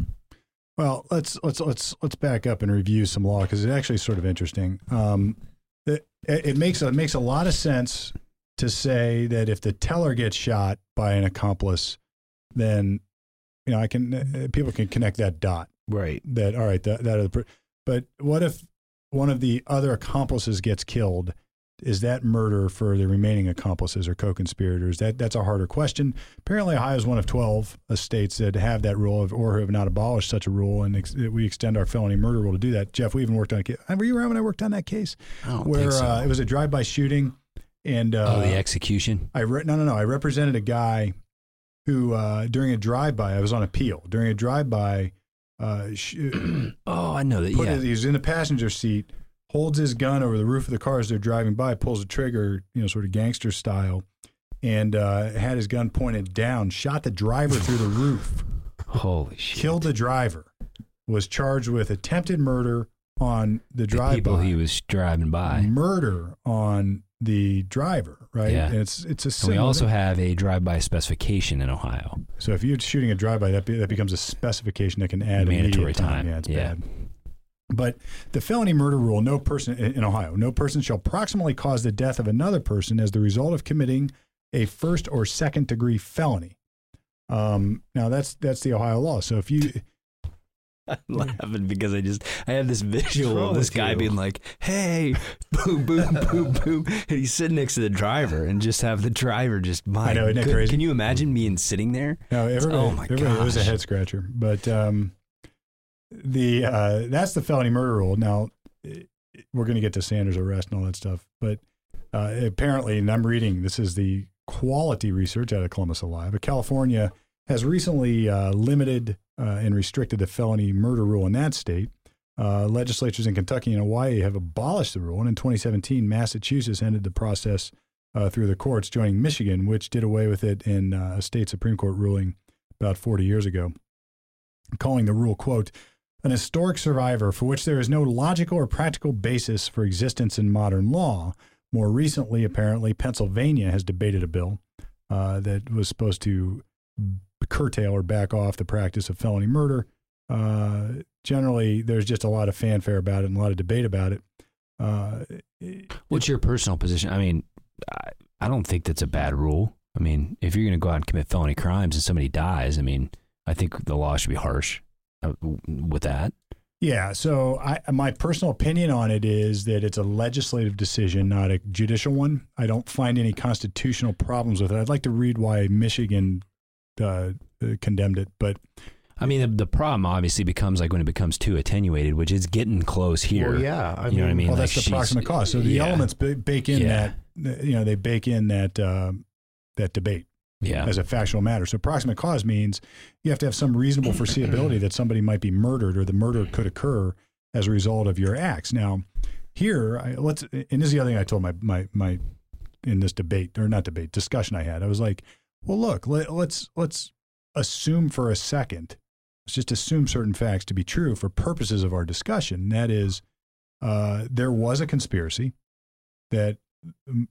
Well, let's let's let's let's back up and review some law because it's actually sort of interesting. Um, it, it makes it makes a lot of sense to say that if the teller gets shot by an accomplice, then you know I can uh, people can connect that dot right. that all right that that are but what if one of the other accomplices gets killed? Is that murder for the remaining accomplices or co-conspirators? That that's a harder question. Apparently, Ohio is one of twelve states that have that rule of, or have not abolished such a rule, and ex- we extend our felony murder rule to do that. Jeff, we even worked on a case. Were you around when I worked on that case? I Where so. uh, it was a drive-by shooting, and uh, oh, the execution. I re- no no no. I represented a guy who uh, during a drive-by, I was on appeal during a drive-by. Uh, sh- oh, I know that. put Yeah, his, he's in the passenger seat, holds his gun over the roof of the car as they're driving by, pulls the trigger, you know, sort of gangster style, and uh, had his gun pointed down, shot the driver through the roof, holy shit. killed the driver, was charged with attempted murder on the the drive people he was driving by. murder on the driver, right? Yeah. And it's it's a And we also have a drive-by specification in Ohio. so if you're shooting a drive by, that be, that becomes a specification that can add Mandatory time. time. Yeah, it's Yeah. bad. But the felony murder rule, no person in in Ohio, no person shall proximately cause the death of another person as the result of committing a first or second degree felony. Um, now that's that's the Ohio law. So if you I'm laughing because I just I have this visual of this guy you? being like, "Hey, boom, boom, boom, boom," and he's sitting next to the driver, and just have the driver just. My I know, isn't that good- crazy? Can you imagine being sitting there? no, everybody, oh my everybody, it was a head scratcher. But um, the uh, that's the felony murder rule. Now we're going to get to Saunders' arrest and all that stuff, but uh, apparently, and I'm reading this is the quality research out of Columbus Alive. But California has recently uh, limited uh, and restricted the felony murder rule in that state. Uh, legislatures in Kentucky and Hawaii have abolished the rule, and in 2017, Massachusetts ended the process uh, through the courts, joining Michigan, which did away with it in a state Supreme Court ruling about 40 years ago, calling the rule, quote, an historic survivor for which there is no logical or practical basis for existence in modern law. More recently, apparently, Pennsylvania has debated a bill uh, that was supposed to curtail or back off the practice of felony murder. Uh, generally, there's just a lot of fanfare about it and a lot of debate about it. Uh, What's your personal position? I mean, I, I don't think that's a bad rule. I mean, if you're going to go out and commit felony crimes and somebody dies, I mean, I think the law should be harsh with that. Yeah. So I, my personal opinion on it is that it's a legislative decision, not a judicial one. I don't find any constitutional problems with it. I'd like to read why Michigan uh, uh, condemned it, but I mean, the, the problem obviously becomes like when it becomes too attenuated, which is getting close here. Well, yeah. I You know what I mean? well, like that's the she's- proximate cause. So the yeah. elements ba- bake in Yeah. that, you know, they bake in that uh, that debate Yeah. as a factual matter. So proximate cause means you have to have some reasonable foreseeability that somebody might be murdered or the murder could occur as a result of your acts. Now, here, I, let's, and this is the other thing I told my my my in this debate or not debate discussion I had. I was like, well, look, let, let's let's assume for a second let's just assume certain facts to be true for purposes of our discussion. That is, uh, there was a conspiracy that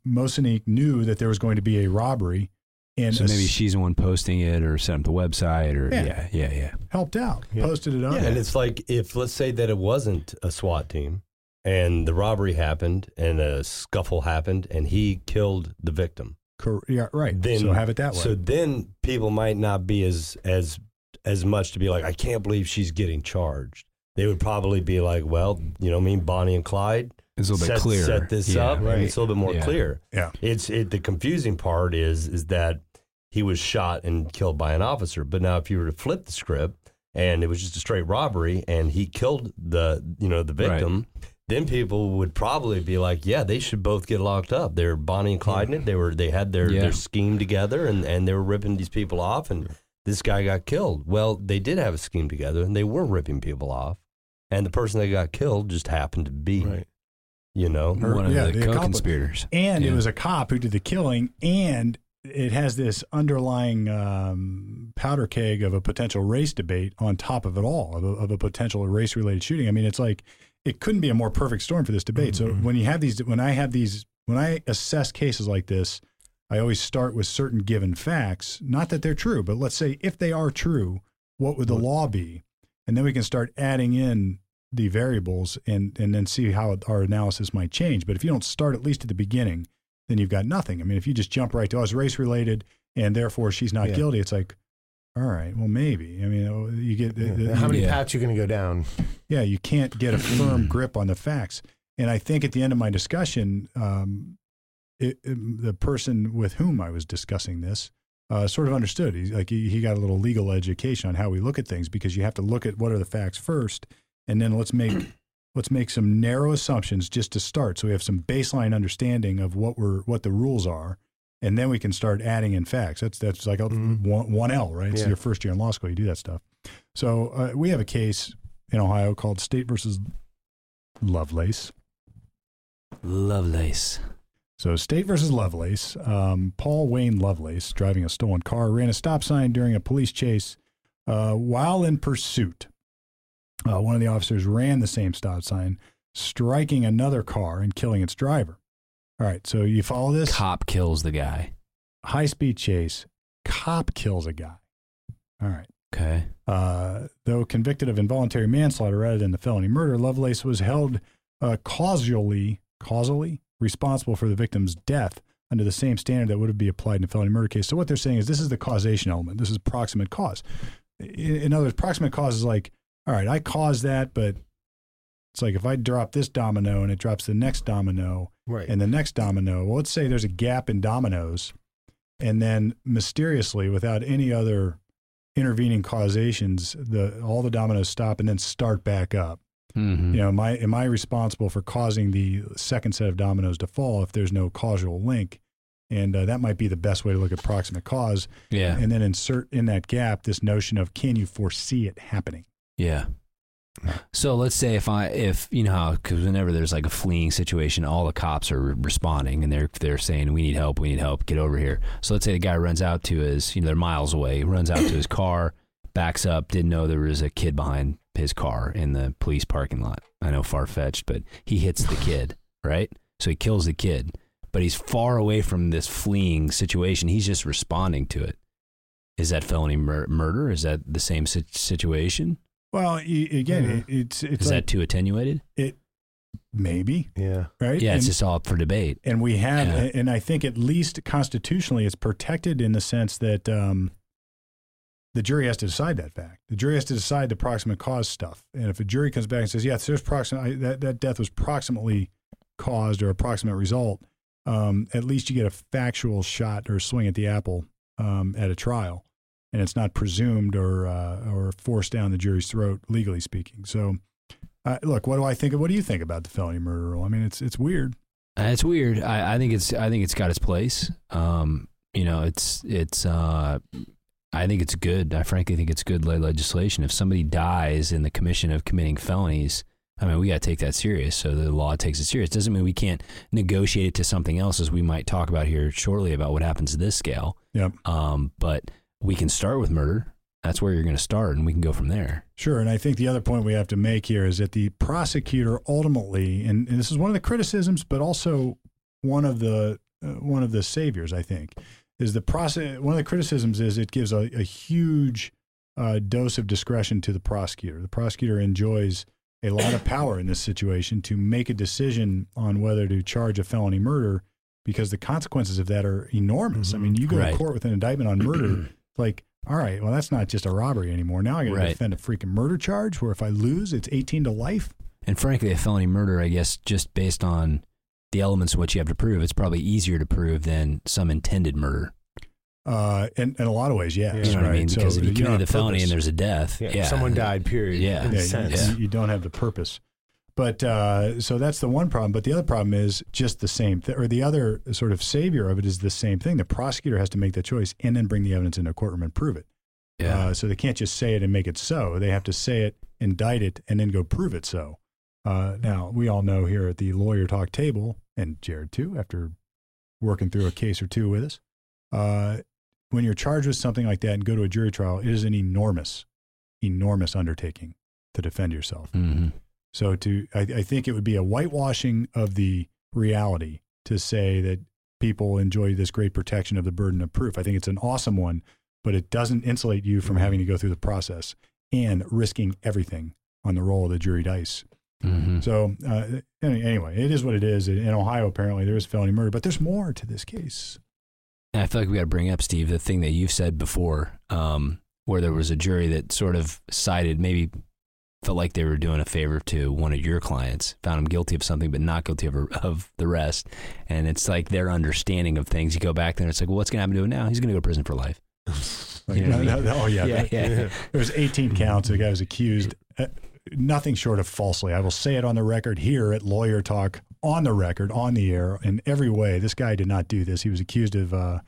Masonique knew that there was going to be a robbery and So maybe she's the one posting it or set up the website or Yeah. yeah, yeah, yeah. helped out, Yeah. posted it on. Yeah, and it's like if let's say that it wasn't a SWAT team and the robbery happened and a scuffle happened and he killed the victim. Cor- yeah, right. Then so have it that way. So then people might not be as as as much to be like, I can't believe she's getting charged. They would probably be like, well, you know, what I mean, Bonnie and Clyde It's a little set, bit clearer. set this Yeah. up, and it's a little bit more Yeah. clear. Yeah. It's it. The confusing part is is that he was shot and killed by an officer. But now, if you were to flip the script and it was just a straight robbery and he killed the you know the Right. victim. Then people would probably be like, "Yeah, they should both get locked up. They're Bonnie and Clyde in it. They were they had their, Yeah. their scheme together, and, and they were ripping these people off, and this guy got killed. Well, they did have a scheme together, and they were ripping people off, and the person that got killed just happened to be, Right. you know, Or- one of yeah, the, the co-conspirators. and it was a cop who did the killing, and it has this underlying um, powder keg of a potential race debate on top of it all, of a, of a potential race related shooting. I mean, it's like it couldn't be a more perfect storm for this debate. So when you have these, when I have these, when I assess cases like this, I always start with certain given facts. Not that they're true, but let's say if they are true, what would the law be? And then we can start adding in the variables and and then see how our analysis might change. But if you don't start at least at the beginning, then you've got nothing. I mean, if you just jump right to oh, it's race related and therefore she's not Yeah. guilty, it's like, all right, well maybe. I mean, oh, you get the, the- How many Yeah. paths you going to go down? yeah, you can't get a firm grip on the facts. And I think at the end of my discussion, um, it, it- the person with whom I was discussing this uh, sort of understood. He's like he, he got a little legal education on how we look at things because you have to look at what are the facts first, and then let's make let's make some narrow assumptions just to start, so we have some baseline understanding of what we're what the rules are, and then we can start adding in facts. That's that's like a Mhm. one, one L, right? It's Yeah. your first year in law school. You do that stuff. So uh, we have a case in Ohio called State versus Lovelace. Lovelace. So, State versus Lovelace. Um, Paul Wayne Lovelace, driving a stolen car, ran a stop sign during a police chase uh, while in pursuit. Uh, one of the officers ran the same stop sign, striking another car and killing its driver. All right, so you follow this? Cop kills the guy. High speed chase, cop kills a guy. All right. Okay. Uh, though convicted of involuntary manslaughter rather than the felony murder, Lovelace was held uh, causally, causally responsible for the victim's death under the same standard that would be applied in a felony murder case. So what they're saying is this is the causation element. This is proximate cause. In, in other words, proximate cause is like, all right, I caused that, but it's like if I drop this domino and it drops the next domino Right. and the next domino, well, let's say there's a gap in dominoes, and then mysteriously, without any other intervening causations, the all the dominoes stop and then start back up. Mm-hmm. You know, am I am I responsible for causing the second set of dominoes to fall if there's no causal link? And uh, that might be the best way to look at proximate cause, Yeah. and then insert in that gap this notion of can you foresee it happening? Yeah. So let's say if I if you know how because whenever there's like a fleeing situation, all the cops are responding and they're they're saying we need help, we need help, get over here. So let's say the guy runs out to his you know they're miles away, runs out to his car, backs up, didn't know there was a kid behind his car in the police parking lot. I know far fetched, but he hits the kid right, so he kills the kid, but he's far away from this fleeing situation. He's just responding to it. Is that felony mur- murder? Is that the same sit- situation? Well, y- again, Yeah. it, it's it's Is like that too attenuated? it maybe yeah. right? Yeah, it's And- just all up for debate. and we have Yeah. and i think at least constitutionally it's protected in the sense that um, the jury has to decide that fact the jury has to decide the proximate cause stuff and if a jury comes back and says yes there's proximate that, that death was proximately caused or approximate result um, at least you get a factual shot or swing at the apple um, at a trial and it's not presumed or uh, or forced down the jury's throat legally speaking so uh, look what do i think of what do you think about the felony murder rule i mean it's it's weird Uh, It's weird. I, I think it's I think it's got its place. Um, you know, it's it's uh, I think it's good. I frankly think it's good legislation. If somebody dies in the commission of committing felonies, I mean, we got to take that serious. So the law takes it serious. Doesn't mean we can't negotiate it to something else, as we might talk about here shortly about what happens to this scale. Yep. Um, but we can start with murder. that's where you're going to start, and we can go from there. Sure. And I think the other point we have to make here is that the prosecutor ultimately, and, and this is one of the criticisms, but also one of the uh, one of the saviors, I think, is the process. One of the criticisms is it gives a, a huge uh, dose of discretion to the prosecutor. The prosecutor enjoys a lot of power in this situation to make a decision on whether to charge a felony murder because the consequences of that are enormous. I mean, you go Right. to court with an indictment on murder, like, all right, well, that's not just a robbery anymore. Now I got to Right. defend a freaking murder charge where if I lose, it's 18 to life. And frankly, a felony murder, I guess, just based on the elements of what you have to prove, it's probably easier to prove than some intended murder. Uh, in, in a lot of ways, yes. You know what I right? mean? So Because if you don't committed have the felony purpose. and there's a death, Yeah, yeah, someone died. Period. Yeah. in yeah, sense. you, you, you don't have the purpose. But uh, so that's the one problem. But the other problem is just the same thing, or the other sort of savior of it is the same thing. The prosecutor has to make that choice and then bring the evidence into a courtroom and prove it. Yeah. Uh, so they can't just say it and make it so. They have to say it, indict it, and then go prove it so. Uh, now, we all know here at the lawyer talk table, and Jared too, after working through a case or two with us, uh, when you're charged with something like that and go to a jury trial, it is an enormous, enormous undertaking to defend yourself. hmm So to, I, I think it would be a whitewashing of the reality to say that people enjoy this great protection of the burden of proof. I think it's an awesome one, but it doesn't insulate you from having to go through the process and risking everything on the roll of the jury dice. hmm So uh, anyway, it is what it is. In Ohio, apparently there is felony murder, but there's more to this case. And I feel like we got to bring up, Steve, the thing that you've said before, um, where there was a jury that sort of sided, maybe felt like they were doing a favor to one of your clients, found him guilty of something, but not guilty of, of the rest. And it's like their understanding of things. You go back there and it's like, well, what's going to happen to him now? He's going to go to prison for life. Like, You know what I mean? no, oh yeah, yeah, that- yeah. There was 18 counts. The guy was accused, uh, nothing short of falsely. I will say it on the record here at Lawyer Talk, on the record, on the air, in every way. This guy did not do this. He was accused of uh,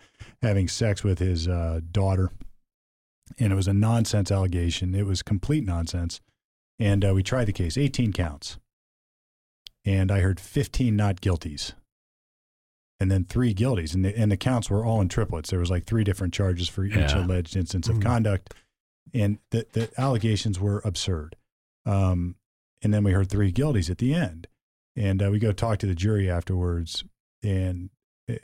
having sex with his uh, daughter, and it was a nonsense allegation. It was complete nonsense. And uh, we tried the case, 18 counts, and I heard 15 not guilties. And then three guilties, and the, and the counts were all in triplets. There was like three different charges for each Yeah. alleged instance of Mhm. conduct, and the, the allegations were absurd. Um, and then we heard three guilties at the end, and uh, we go talk to the jury afterwards, and Eh,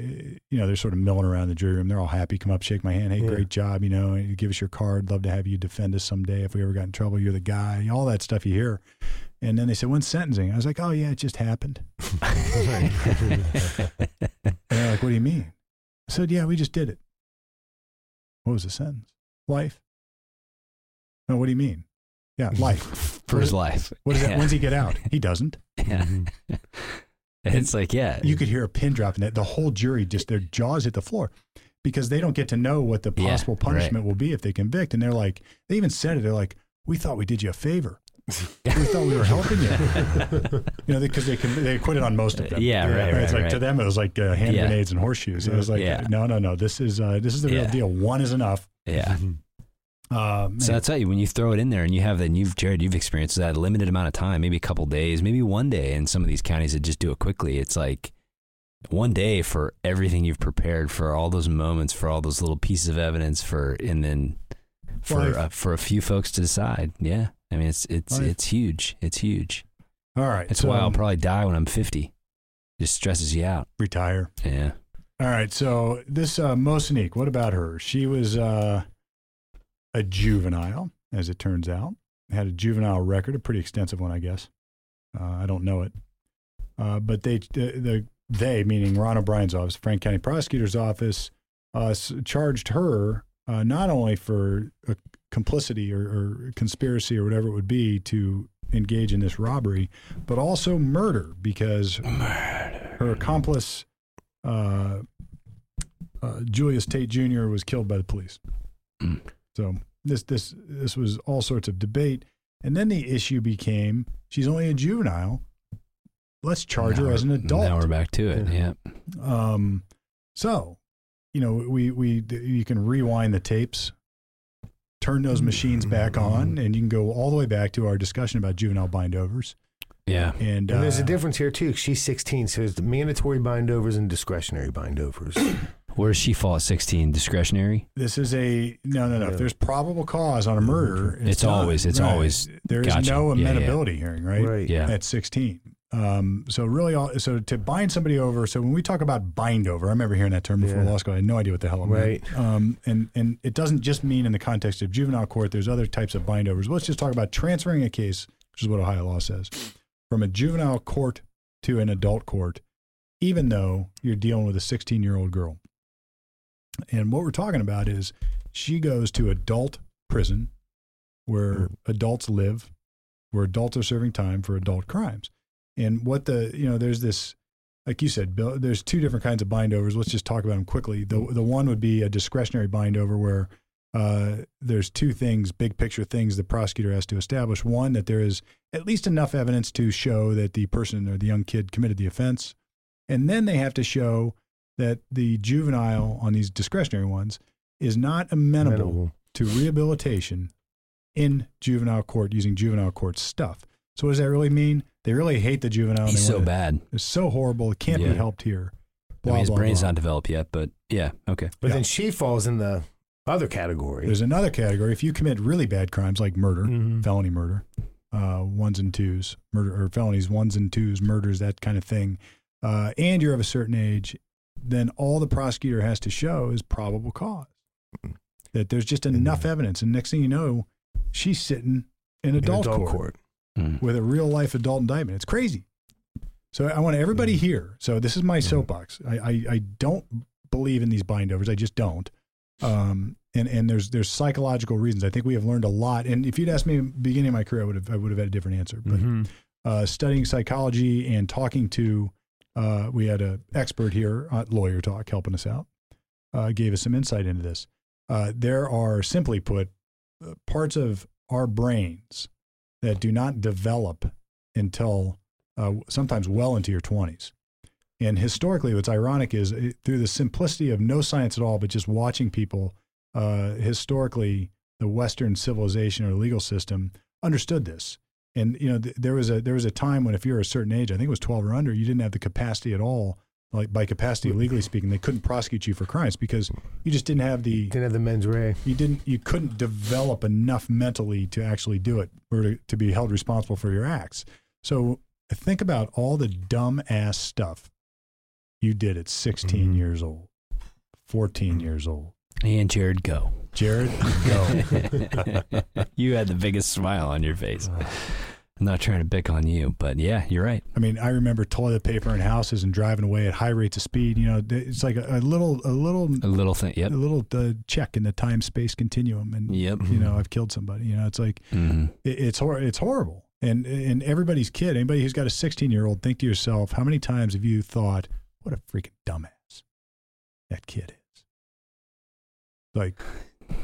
you know they're sort of milling around the jury room. They're all happy, come up, shake my hand, hey, Yeah. great job, you know, give us your card, love to have you defend us someday if we ever got in trouble. You're the guy, all that stuff you hear. And then they said, when's sentencing? I was like, oh yeah, it just happened. And they're like, what do you mean? I said, yeah, we just did it. What was the sentence? Life. No, what do you mean? Yeah, life. for his life. What is that? When's he get out? He doesn't. Yeah. Mm-hmm. It's like, yeah. You could hear a pin drop in that. The whole jury just their jaws hit the floor because they don't get to know what the Yeah, possible right. punishment will be if they convict. And they're like, they even said it. They're like, we thought we did you a favor. we thought we were helping you. you know, because they, con- they acquitted on most of them. Yeah, right, It's right, like to them it was like uh, hand Yeah. grenades and horseshoes. It was like, Yeah. no, no, no. This is uh, this is the real Yeah. deal. One is enough. yeah. Uh, So man, I tell you, when you throw it in there and you have that, and you've Jared, you've experienced that limited amount of time, maybe a couple days, maybe one day in some of these counties that just do it quickly. It's like one day for everything you've prepared for all those moments, for all those little pieces of evidence, for and then for uh, for a few folks to decide. Yeah, I mean it's it's it's huge. It's huge. all right. That's so why I'll probably die when I'm 50. Just stresses you out. retire. Yeah. All right. So this uh, Masonique, what about her? She was uh, a juvenile, as it turns out. Had a juvenile record, a pretty extensive one, I guess. Uh, I don't know it, uh, but they the, the they meaning Ron O'Brien's office, Franklin County Prosecutor's office, uh, charged her uh, not only for uh, complicity or, or conspiracy or whatever it would be to engage in this robbery, but also murder because her accomplice, uh, uh, Julius Tate Jr., was killed by the police. Mm. So this this this was all sorts of debate, and then the issue became she's only a juvenile. Let's charge Now her as an adult. Now we're back to it. Yeah. Um, so, you know, we we you can rewind the tapes, turn those machines back on, and you can go all the way back to our discussion about juvenile bindovers. Yeah. And, And there's uh, a difference here too. She's 16, so there's mandatory bindovers and discretionary bindovers. Where does she fall at 16? Discretionary? This is a no, no, no. If there's probable cause on a murder, it's, It's done. always- it's always- there is gotcha. no Yeah, yeah. amenability hearing, right? Right. Yeah. At 16. Um, so really, all, so to bind somebody over. So when we talk about bind over, I remember hearing that term before Yeah. law school. I had no idea what the hell it meant. Right. Um, and and it doesn't just mean in the context of juvenile court. There's other types of bind overs. Let's just talk about transferring a case, which is what Ohio law says, from a juvenile court to an adult court, even though you're dealing with a 16 year old girl. And what we're talking about is she goes to adult prison where adults live, where adults are serving time for adult crimes. And what the, you know, there's this, like you said, Bill, there's two different kinds of bind overs. Let's just talk about them quickly. The, the one would be a discretionary bind over where uh, there's two things, big picture things the prosecutor has to establish. One, that there is at least enough evidence to show that the person or the young kid committed the offense. And then they have to show that the juvenile on these discretionary ones is not amenable Amenable. to rehabilitation in juvenile court using juvenile court stuff. So what does that really mean? They really hate the juvenile. He's so wanna- bad. It's so horrible. It can't Yeah. be helped here. I mean, his blah, brain's blah. not developed yet, but yeah, okay. But Yeah. then she falls in the other category. There's another category. If you commit really bad crimes like murder, Mhm. felony murder, uh, ones and twos, murder or felonies, ones and twos, murders, that kind of thing, uh, and you're of a certain age, then all the prosecutor has to show is probable cause. That there's just enough evidence, and next thing you know, she's sitting in In adult, adult court, court. Mm. with a real life adult indictment. It's crazy. So I want everybody here. So this is my soapbox. I, I, I don't believe in these bindovers. I just don't. Um, and and there's there's psychological reasons. I think we have learned a lot. And if you'd asked me in the beginning of my career, I would have I would have had a different answer. But Mhm. uh, studying psychology and talking to, uh, we had an expert here at Lawyer Talk helping us out, uh, gave us some insight into this. Uh, there are, simply put, uh, parts of our brains that do not develop until uh, sometimes well into your 20s. And historically, what's ironic is uh, through the simplicity of no science at all, but just watching people, uh, historically, the Western civilization or legal system understood this. And you know, th- there was a there was a time when if you're a certain age, I think it was 12 or under, you didn't have the capacity at all. Like by capacity, legally speaking, they couldn't prosecute you for crimes because you just didn't have the Didn't have the mens rea. you didn't you couldn't develop enough mentally to actually do it or to, to be held responsible for your acts. So think about all the dumb ass stuff you did at 16 Mhm. years old, 14 years old. And Jared, go. Jared, go. you had the biggest smile on your face. I'm not trying to pick on you, but yeah, you're right. I mean, I remember toilet paper in houses and driving away at high rates of speed. You know, it's like a, a little, a little, A little thing. Yep. a little uh, check in the time space continuum, and Yep. you know, I've killed somebody. You know, it's like hmm it, it's hor- it's horrible. And and everybody's kid, anybody who's got a 16 year old, think to yourself, how many times have you thought, what a freaking dumbass that kid is? Like,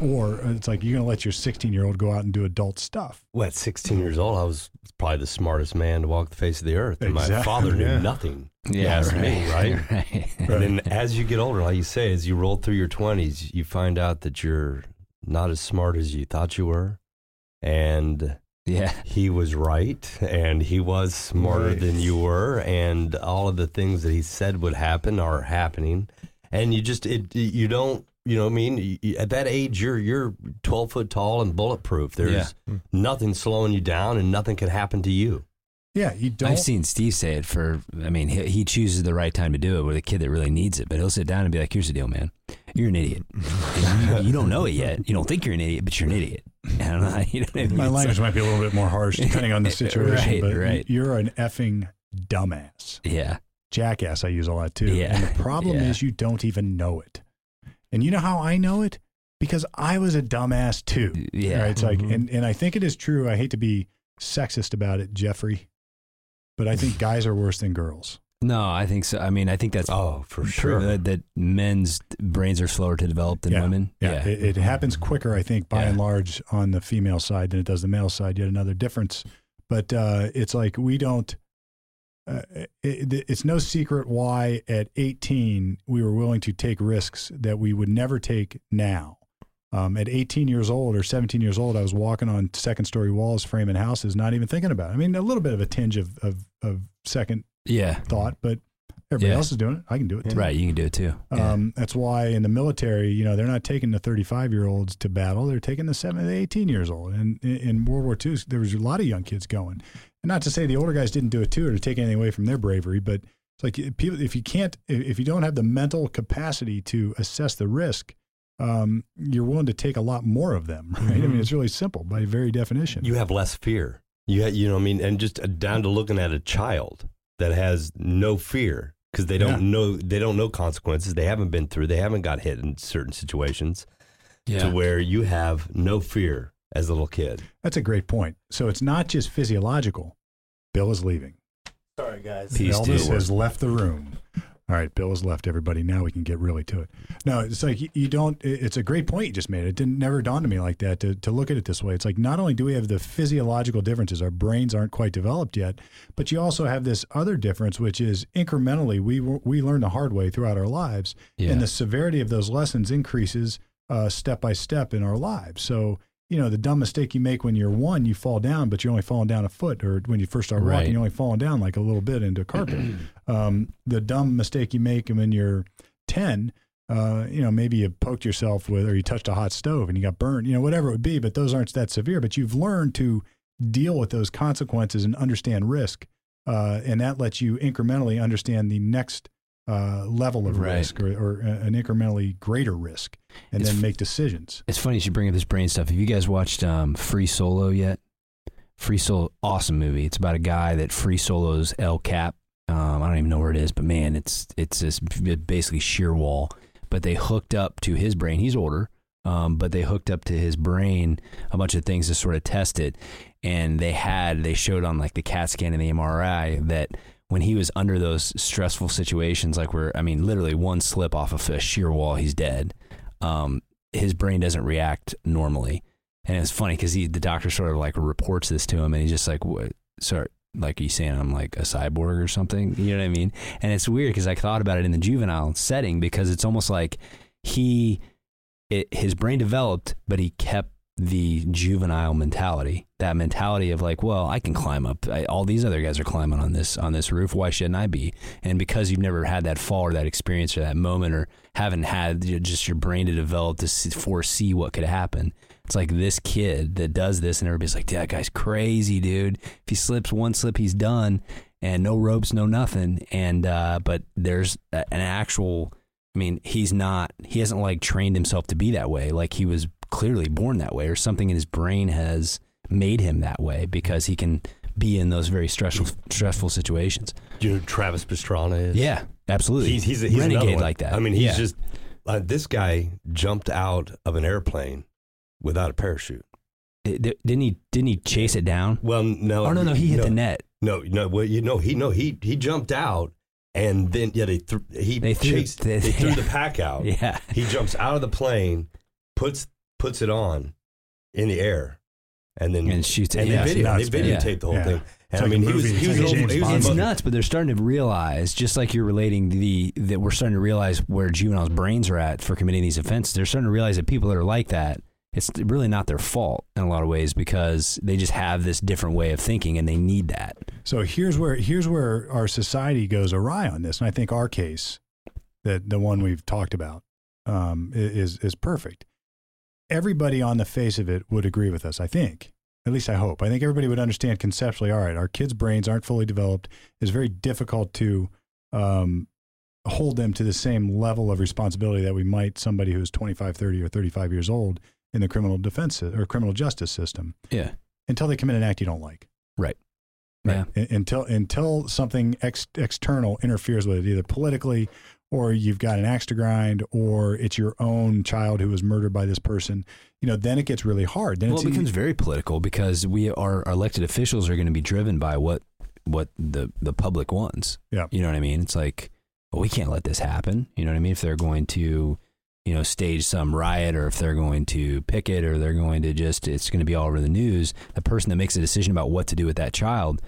or it's like you're gonna let your 16 year old go out and do adult stuff. Well, at 16 years old, I was probably the smartest man to walk the face of the earth. And my father knew yeah. nothing. Yeah, right. me, right? right. And then as you get older, like you say, as you roll through your 20s, you find out that you're not as smart as you thought you were. And yeah. he was right. And he was smarter Right. than you were. And all of the things that he said would happen are happening. And you just, it, you don't, you know what I mean? You- you- At that age, you're, you're 12 foot tall and bulletproof. There's hmm. nothing slowing you down and nothing can happen to you. Yeah, you don't. I've seen Steve say it for, I mean, he, he chooses the right time to do it with a kid that really needs it, but he'll sit down and be like, here's the deal, man. You're an idiot. You, you don't know it yet. You don't think you're an idiot, but you're an idiot. And I, you know what I mean? My It's language might be a little bit more harsh depending on the situation, Right, but right. you're an effing dumbass. yeah. Jackass, I use a lot too. Yeah, And the problem yeah. is you don't even know it. And you know how I know it? Because I was a dumbass too. Yeah. Right? It's like, Mhm. and, and I think it is true. I hate to be sexist about it, Jeffrey, but I think guys are worse than girls. No, I think so. I mean, I think that's Oh, for sure. That, that men's brains are slower to develop than Yeah. women. Yeah, It, it happens quicker, I think, by Yeah. and large, on the female side than it does the male side. Yet another difference. But uh, it's like we don't. Uh, it, it's no secret why at 18 we were willing to take risks that we would never take now. Um, at 18 years old or 17 years old, I was walking on second story walls, framing houses, not even thinking about it. I mean, a little bit of a tinge of, of, of second yeah. thought, but Everybody Yeah. else is doing it. I can do it too. Right, you can do it too. Yeah. Um, that's why in the military, you know, they're not taking the 35 year olds to battle. They're taking the seven, the 18 years old. And in, in World War II, there was a lot of young kids going. And not to say the older guys didn't do it too, or to take anything away from their bravery, but it's like if people, if you can't, if if you don't have the mental capacity to assess the risk, um, you're willing to take a lot more of them. Right? I mean, it's really simple by very definition. You have less fear. You ha- you know I mean, and just uh, down to looking at a child that has no fear because they don't Yeah. know they don't know consequences. They haven't been through. They haven't got hit in certain situations yeah. to where you have no fear as a little kid. That's a great point. So it's not just physiological. Bill is leaving. Sorry, guys. Peace, Elvis has left the room. All right, Bill has left everybody. Now we can get really to it. No, it's like you- you don't. It's a great point you just made. It didn't never dawned on me like that to to look at it this way. It's like not only do we have the physiological differences, our brains aren't quite developed yet, but you also have this other difference, which is incrementally we we learn the hard way throughout our lives, Yeah. and the severity of those lessons increases uh, step by step in our lives. So. You know, the dumb mistake you make when you're one, you fall down, but you're only falling down a foot. Or when you first start Right. walking, you're only falling down like a little bit into carpet um, the dumb mistake you make when you're 10 uh, you know maybe you poked yourself with or you touched a hot stove and you got burned you know whatever it would be but those aren't that severe but you've learned to deal with those consequences and understand risk uh, and that lets you incrementally understand the next uh, level of Right. risk or, or an incrementally greater risk and It's then make decisions It's funny you should bring up this brain stuff. Have you guys watched um, Free Solo yet? Free Solo, awesome movie. It's about a guy that free solos El Cap. Um, I don't even know where it is, but man, it's it's this basically sheer wall. But they hooked up to his brain. He's older, um, but they hooked up to his brain a bunch of things to sort of test it. And they had they showed on like the CAT scan and the MRI that when he was under those stressful situations, like where I mean, literally one slip off of a sheer wall, he's dead. Um, his brain doesn't react normally. And it's funny because he, the doctor sort of like reports this to him, and he's just like, "What? Sorry, like he's saying I'm like a cyborg or something." You know what I mean? And it's weird because I thought about it in the juvenile setting because it's almost like he, it, his brain developed, but he kept the juvenile mentality. That mentality of like, well, I can climb up. I, all these other guys are climbing on this on this roof. Why shouldn't I be? And because you've never had that fall or that experience or that moment or haven't had just your brain to develop to see, foresee what could happen. It's like this kid that does this, and everybody's like, "That guy's crazy, dude. If he slips one slip, he's done, and no ropes, no nothing." And uh, but there's an actual. I mean, he's not. He hasn't like trained himself to be that way. Like he was clearly born that way, or something in his brain has made him that way because he can be in those very stressful stressful situations. Do you know who Travis Pastrana is? Yeah, absolutely. he's he's, he's renegade like that. I mean, he's Yeah. just uh, this guy jumped out of an airplane without a parachute. Di- di- Didn't he? Didn't he chase it down? Well, no, Oh no, no, he hit no, the net. No, no, well, you know, he no, he he jumped out, and then yeah, they threw he They threw- they- they, threw yeah. the pack out. Yeah, He jumps out of the plane, puts puts it on in the air, and then and shoots it. and yeah. they video nuts, they man. videotaped the whole Yeah. thing. It's And I like a mean, he was, he was, like a over- James he was it's nuts, but they're starting to realize, just like you're relating the that we're starting to realize where juveniles' brains are at for committing these offenses. They're starting to realize that people that are like that, it's really not their fault in a lot of ways because they just have this different way of thinking and they need that. So here's where here's where our society goes awry on this, and I think our case, that the one we've talked about, um, is is perfect. Everybody on the face of it would agree with us. I think, at least I hope. I think everybody would understand conceptually. All right, our kids' brains aren't fully developed. It's very difficult to um, hold them to the same level of responsibility that we might somebody who's 25, 30, or 35 years old in the criminal defense or criminal justice system Yeah, until they commit an act you don't like. right. Right. Un- Until until something ex- external interferes with it, either politically, or you've got an axe to grind, or it's your own child who was murdered by this person. You know, then it gets really hard. Then Well, it becomes very political because we are our elected officials are going to be driven by what what the the public wants. Yeah. you know what I mean. It's like, well, we can't let this happen. You know what I mean? If they're going to, you know, stage some riot, or if they're going to picket, or they're going to just, it's going to be all over the news. The person that makes a decision about what to do with that child.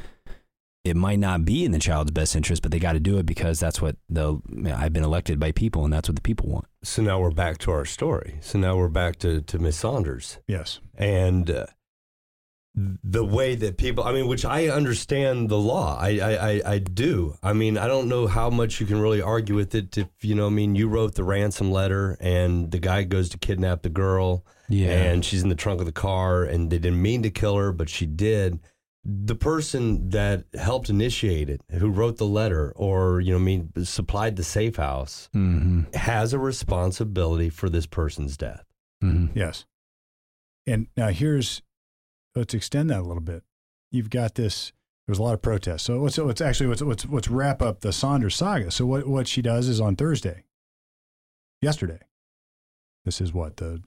It might not be in the child's best interest, but they got to do it because that's what the I've been elected by people, and that's what the people want. So now we're back to our story. So now we're back to to Miss Saunders, yes, and uh, the way that people i mean which i understand the law I, I i i do i mean i don't know how much you can really argue with it if you know i mean you wrote the ransom letter and the guy goes to kidnap the girl Yeah. and she's in the trunk of the car and they didn't mean to kill her but she did the person that helped initiate it who wrote the letter or you know I mean supplied the safe house hmm has a responsibility for this person's death hmm Yes. And now here's let's extend that a little bit. You've got this. There was a lot of protests. So let's let's actually let's let's, let's wrap up the Saunders saga. So what what she does is on Thursday, yesterday. This is what the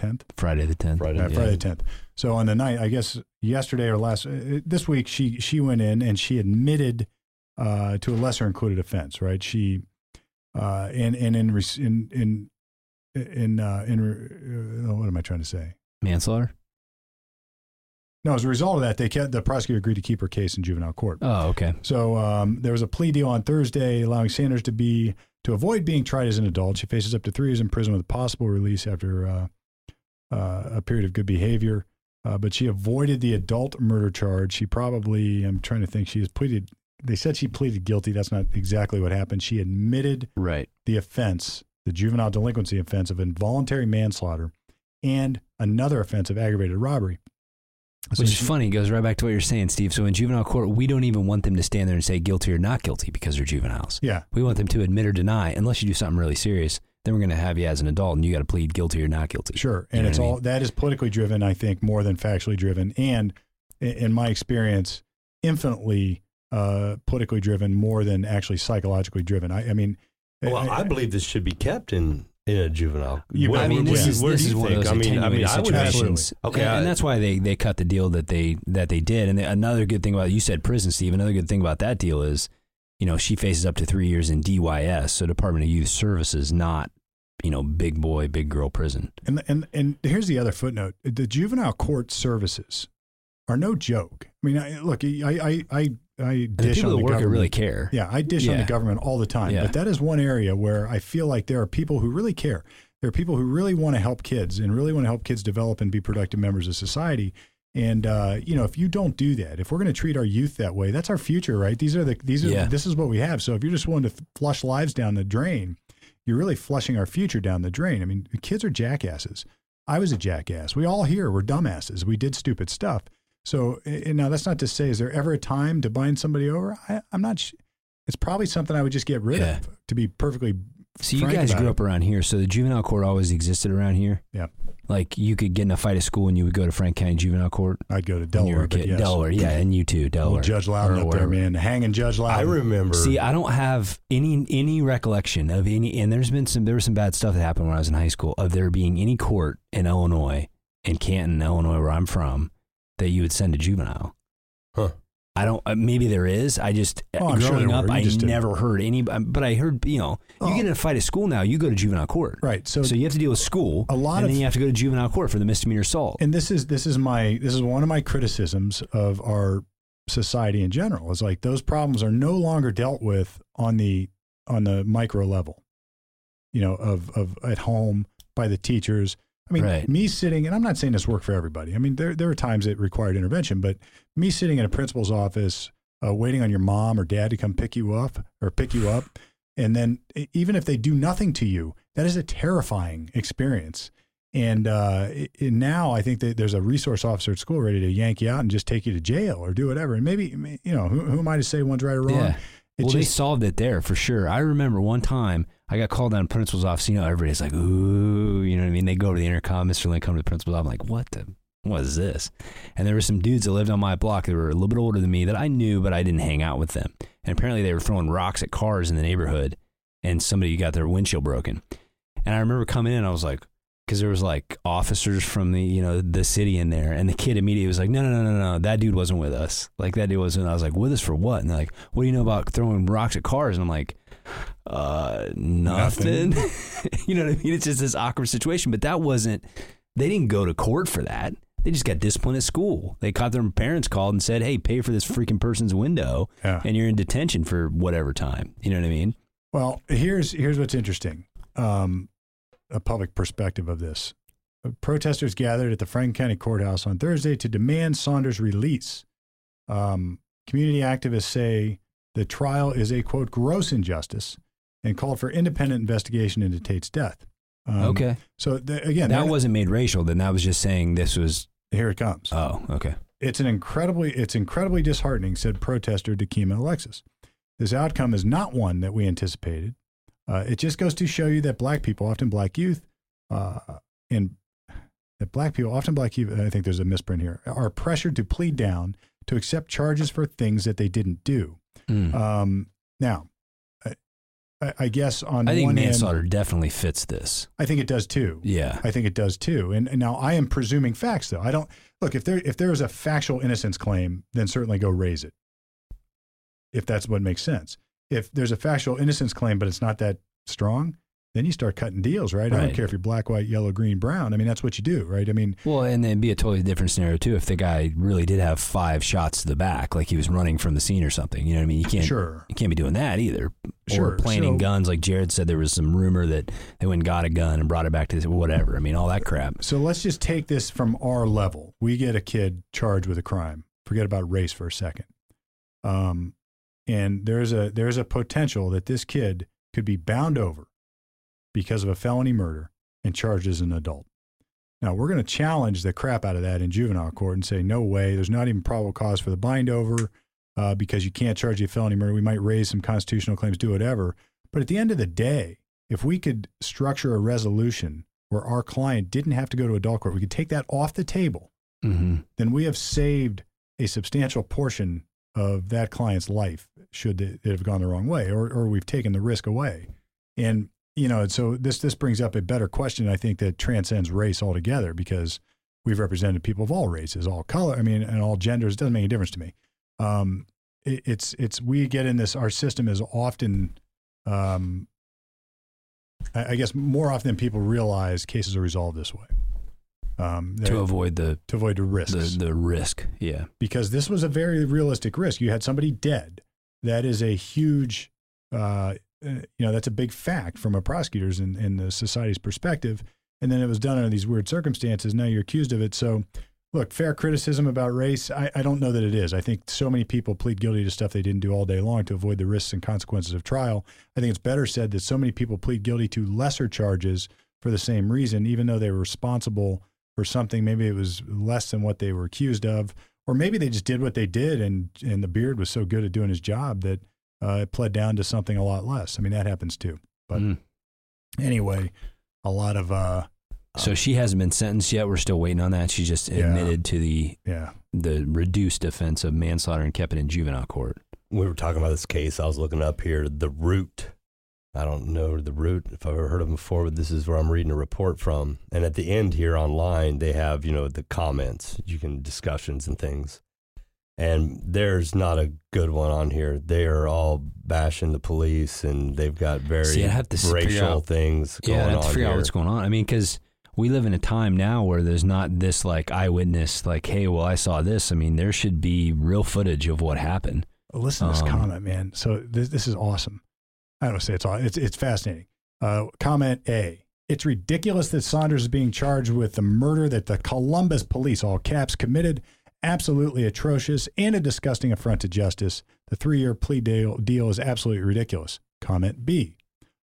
tenth. Friday the 10th. Friday Uh, Yeah. Friday the tenth. So on the night, I guess yesterday or last uh, this week, she she went in and she admitted uh, to a lesser included offense. Right? She uh, and and in in in in uh, in uh, what am I trying to say? Manslaughter? No, as a result of that, they kept the prosecutor agreed to keep her case in juvenile court. Oh, okay. So um, there was a plea deal on Thursday allowing Saunders to be to avoid being tried as an adult. She faces up to three years in prison with a possible release after uh, uh, a period of good behavior. Uh, but she avoided the adult murder charge. She probably, I'm trying to think, she has pleaded. They said she pleaded guilty. That's not exactly what happened. She admitted Right. the offense, the juvenile delinquency offense of involuntary manslaughter, and another offense of aggravated robbery. So Which is funny. It goes right back to what you're saying, Steve. So in juvenile court, we don't even want them to stand there and say guilty or not guilty because they're juveniles. Yeah, We want them to admit or deny, unless you do something really serious. Then we're going to have you as an adult, and you got to plead guilty or not guilty. Sure, You and know it's what I all that is politically driven. I think more than factually driven, and in my experience, infinitely uh, politically driven more than actually psychologically driven. I, I mean, well i, believe this should be kept in in a juvenile You- Where- I mean, this do- is this is one of those I mean, I mean, attenuated I would situations. Okay, and, and that's why they they cut the deal that they that they did. And the, another good thing about you said prison, Steve. Another good thing about that deal is, you know, she faces up to three years in DYS, so Department of Youth Services, not you know big boy, big girl prison. and and and here's the other footnote: the juvenile court services are no joke. I mean, I, look, I I I, I the dish people on the work government. really care. Yeah, I dish on the government all the time, Yeah. but that is one area where I feel like there are people who really care. There are people who really want to help kids and really want to help kids develop and be productive members of society. And uh, you know, if you don't do that, if we're going to treat our youth that way, that's our future, right? These are the these are Yeah. this is what we have. So if you're just willing to flush lives down the drain, you're really flushing our future down the drain. I mean, kids are jackasses. I was a jackass. We all here were dumbasses. We did stupid stuff. So and now that's not to say, is there ever a time to bind somebody over? I, I'm not. Sh- it's probably something I would just get rid Yeah. of. To be perfectly So you guys grew it. up around here, so the juvenile court always existed around here. Yeah. Like you could get in a fight at school, and you would go to Franklin County Juvenile Court. I'd go to when you were Delaware, kid. yes. Delaware, yeah, and you too, Old Delaware. Judge Loudon or up there, man. Hanging Judge Loudon. i remember See, I don't have any any recollection of any, and there's been some there was some bad stuff that happened when I was in high school of there being any court in Illinois, in Canton, Illinois, where I'm from, that you would send a juvenile. Huh. I don't. Uh, maybe there is. I just Oh, I'm sure growing up, I just didn't- never heard any. But I heard you know, Oh. you get in a fight at school now, you go to juvenile court. right. So, So, you have to deal with school, A lot and of- then you have to go to juvenile court for the misdemeanor assault. and this is this is my this is one of my criticisms of our society in general. Is like those problems are no longer dealt with on the on the micro level. You know, of of at home by the teachers. I mean, Right. me sitting, and I'm not saying this worked for everybody. I mean, there there are times it required intervention, but me sitting in a principal's office, uh, waiting on your mom or dad to come pick you up or pick you up, and then even if they do nothing to you, that is a terrifying experience. And uh, now I think that there's a resource officer at school ready to yank you out and just take you to jail or do whatever. And maybe you know who, who am I to say one's right or wrong? Yeah. It's well, they solved it there for sure. I remember one time I got called down to principal's office. You know, everybody's like, "Ooh," you know what I mean? They go over the intercom. Mr. Lynn come to the principal's office. I'm like, "What the? What is this?" And there were some dudes that lived on my block that were a little bit older than me that I knew, but I didn't hang out with them. And apparently, they were throwing rocks at cars in the neighborhood, and somebody got their windshield broken. And I remember coming in, I was like, because there was like officers from the you know the city in there, and the kid immediately was like, no, no, no, no, no, that dude wasn't with us. Like that dude wasn't. I was like, with us for what? And they're like, what do you know about throwing rocks at cars? And I'm like, uh, nothing. you know what I mean? It's just this awkward situation. But that wasn't. They didn't go to court for that. They just got disciplined at school. They caught their parents called and said, "Hey, pay for this freaking person's window, Yeah. and you're in detention for whatever time." You know what I mean? Well, here's here's what's interesting. Um, a public perspective of this. protesters gathered at the Franklin County Courthouse on Thursday to demand Saunders' release. Um, community activists say the trial is a quote gross injustice and called for independent investigation into Tate's death. Um, okay. So the, again, that wasn't made racial. Then that was just saying this was. here it comes. Oh, okay. It's an incredibly it's incredibly disheartening, said protester Dakima Alexis. This outcome is not one that we anticipated. Uh, it just goes to show you that black people, often black youth, uh, and that black people, often black youth, I think there's a misprint here, are pressured to plead down to accept charges for things that they didn't do. Mm. Um, now, I, I guess on I think manslaughter hand, definitely fits this. I think it does too. Yeah. I think it does too. And, and now I am presuming facts though. I don't look if there if there is a factual innocence claim, then certainly go raise it. If that's what makes sense. If there's a factual innocence claim, but it's not that strong, then you start cutting deals, right? I don't care if you're black, white, yellow, green, brown. I mean, that's what you do, right? I mean, Well, and then be a totally different scenario too if the guy really did have five shots to the back, like he was running from the scene or something. You know what I mean? You can't. sure. You can't be doing that either. Sure, Or planting so- guns, like Jared said, there was some rumor that they went and got a gun and brought it back to this, whatever. I mean, all that crap. So let's just take this from our level. We get a kid charged with a crime. Forget about race for a second. Um, and there's a there's a potential that this kid could be bound over because of a felony murder and charged as an adult. Now we're going to challenge the crap out of that in juvenile court and say no way. There's not even probable cause for the bind over uh, because you can't charge you a felony murder. We might raise some constitutional claims, do whatever. But at the end of the day, if we could structure a resolution where our client didn't have to go to adult court, we could take that off the table, hmm then we have saved a substantial portion of that client's life should it have gone the wrong way, or, or we've taken the risk away. And, you know, so this, this brings up a better question, I think, that transcends race altogether because we've represented people of all races, all color, I mean, and all genders. It doesn't make any difference to me. Um, it, it's, it's, we get in this, our system is often, um, I, I guess more often than people realize cases are resolved this way. Um, To avoid the, to avoid the risks the the risk. Yeah. because this was a very realistic risk. You had somebody dead. That is a huge, uh, Uh, you know, that's a big fact from a prosecutor's and, and the society's perspective. And then it was done under these weird circumstances. Now you're accused of it. So, look, fair criticism about race. I, I don't know that it is. I think so many people plead guilty to stuff they didn't do all day long to avoid the risks and consequences of trial. I think it's better said that so many people plead guilty to lesser charges for the same reason, even though they were responsible for something. Maybe it was less than what they were accused of, or maybe they just did what they did, and and the beard was so good at doing his job that uh, it pled down to something a lot less. I mean, that happens too. But Mm. anyway, a lot of uh, So she hasn't been sentenced yet. We're still waiting on that. She just Yeah. admitted to the yeah, the reduced offense of manslaughter and kept it in juvenile court. we were talking about this case. I was looking up here the root. I don't know the root if I've ever heard of them before, but this is where I'm reading a report from. And at the end here online, they have you know the comments, you can discussions and things. And there's not a good one on here. They are all bashing the police, and they've got very See, I'd have to racial out- things going yeah, I have on to figure here. out what's going on. I mean, because we live in a time now where there's not this like eyewitness, like, hey, well, I saw this. I mean, there should be real footage of what happened. listen to this Um, comment, man. So this this is awesome. I don't say it's all. It's it's fascinating. Uh, comment A. It's ridiculous that Saunders is being charged with the murder that the Columbus police, all caps, committed. Absolutely atrocious and a disgusting affront to justice. The three-year plea deal, deal is absolutely ridiculous. Comment B.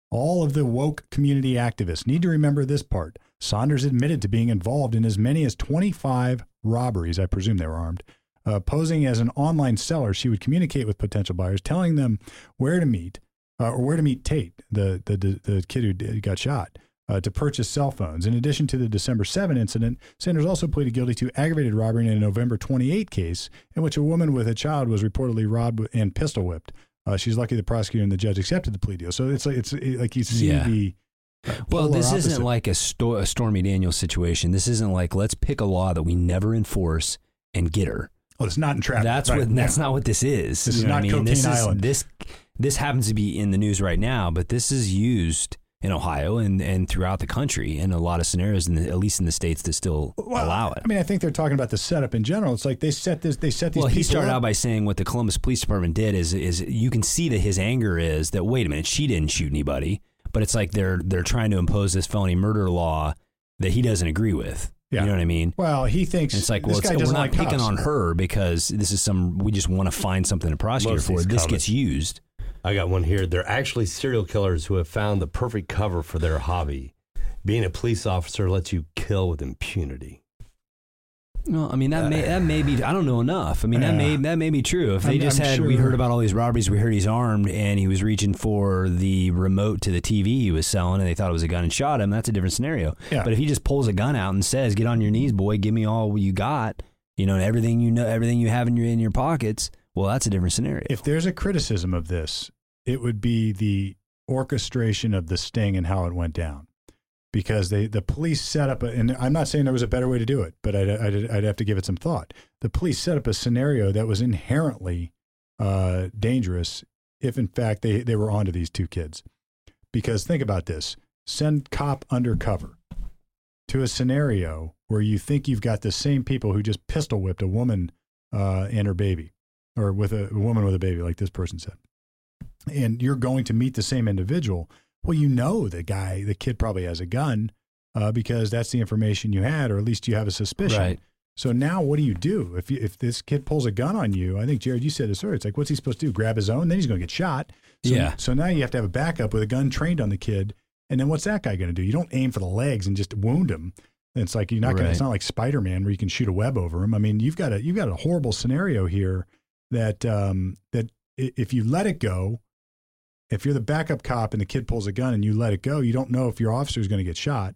All of the woke community activists need to remember this part. Saunders admitted to being involved in as many as 25 robberies. I presume they were armed. Uh, posing as an online seller, she would communicate with potential buyers, telling them where to meet uh, or where to meet Tate, the the the, the kid who got shot, uh, to purchase cell phones. In addition to the December 7 incident, Saunders also pleaded guilty to aggravated robbery in a November 28 case in which a woman with a child was reportedly robbed and pistol whipped. Uh, she's lucky the prosecutor and the judge accepted the plea deal. So it's like it's like you see Yeah. the uh, Well, this opposite. isn't like a, sto- a Stormy Daniels situation. This isn't like let's pick a law that we never enforce and get her. Oh, it's not in traffic. That's right, what. That's yeah. not what this is. This You is not I mean? Cocaine this Island. Is, this this happens to be in the news right now, but this is used in Ohio and, and throughout the country in a lot of scenarios, in the, at least in the states that still Well, allow it. I mean, I think they're talking about the setup in general. It's like they set this. They set these. well, he started up. out by saying what the Columbus Police Department did is is you can see that his anger is that wait a minute, she didn't shoot anybody, but it's like they're they're trying to impose this felony murder law that he doesn't agree with. Yeah. You know what I mean? Well, he thinks And it's like, this well, it's, guy we're doesn't like picking cops. on her because this is some. We just want to find something to prosecute Most for. This comments- gets used. I got one here. They're actually serial killers who have found the perfect cover for their hobby. Being a police officer lets you kill with impunity. Well, I mean that may that may be. I don't know enough. I mean that may that may be true. If they I'm- just I'm had, we sure- heard about all these robberies. We heard he's armed and he was reaching for the remote to the TV he was selling, and they thought it was a gun and shot him. That's a different scenario. Yeah. But if he just pulls a gun out and says, "Get on your knees, boy. Give me all you got," you know, and everything you know, everything you have in your in your pockets. Well, that's a different scenario. If there's a criticism of this, it would be the orchestration of the sting and how it went down. Because they, the police set up, a, and I'm not saying there was a better way to do it, but I'd, I'd, I'd have to give it some thought. The police set up a scenario that was inherently uh, dangerous if, in fact, they, they were onto these two kids. Because think about this send cop undercover to a scenario where you think you've got the same people who just pistol whipped a woman uh, and her baby, or with a, a woman with a baby, like this person said. And you're going to meet the same individual. Well, you know the guy, the kid probably has a gun uh, because that's the information you had, or at least you have a suspicion. Right. So now, what do you do if you, if this kid pulls a gun on you? I think Jared, you said this earlier. It's like, what's he supposed to do? Grab his own? Then he's going to get shot. So, Yeah. So now you have to have a backup with a gun trained on the kid. And then what's that guy going to do? You don't aim for the legs and just wound him. It's like you're not going. to It's not like Spider Man where you can shoot a web over him. I mean, you've got a you've got a horrible scenario here that um, that if you let it go, if you're the backup cop and the kid pulls a gun and you let it go, you don't know if your officer is going to get shot.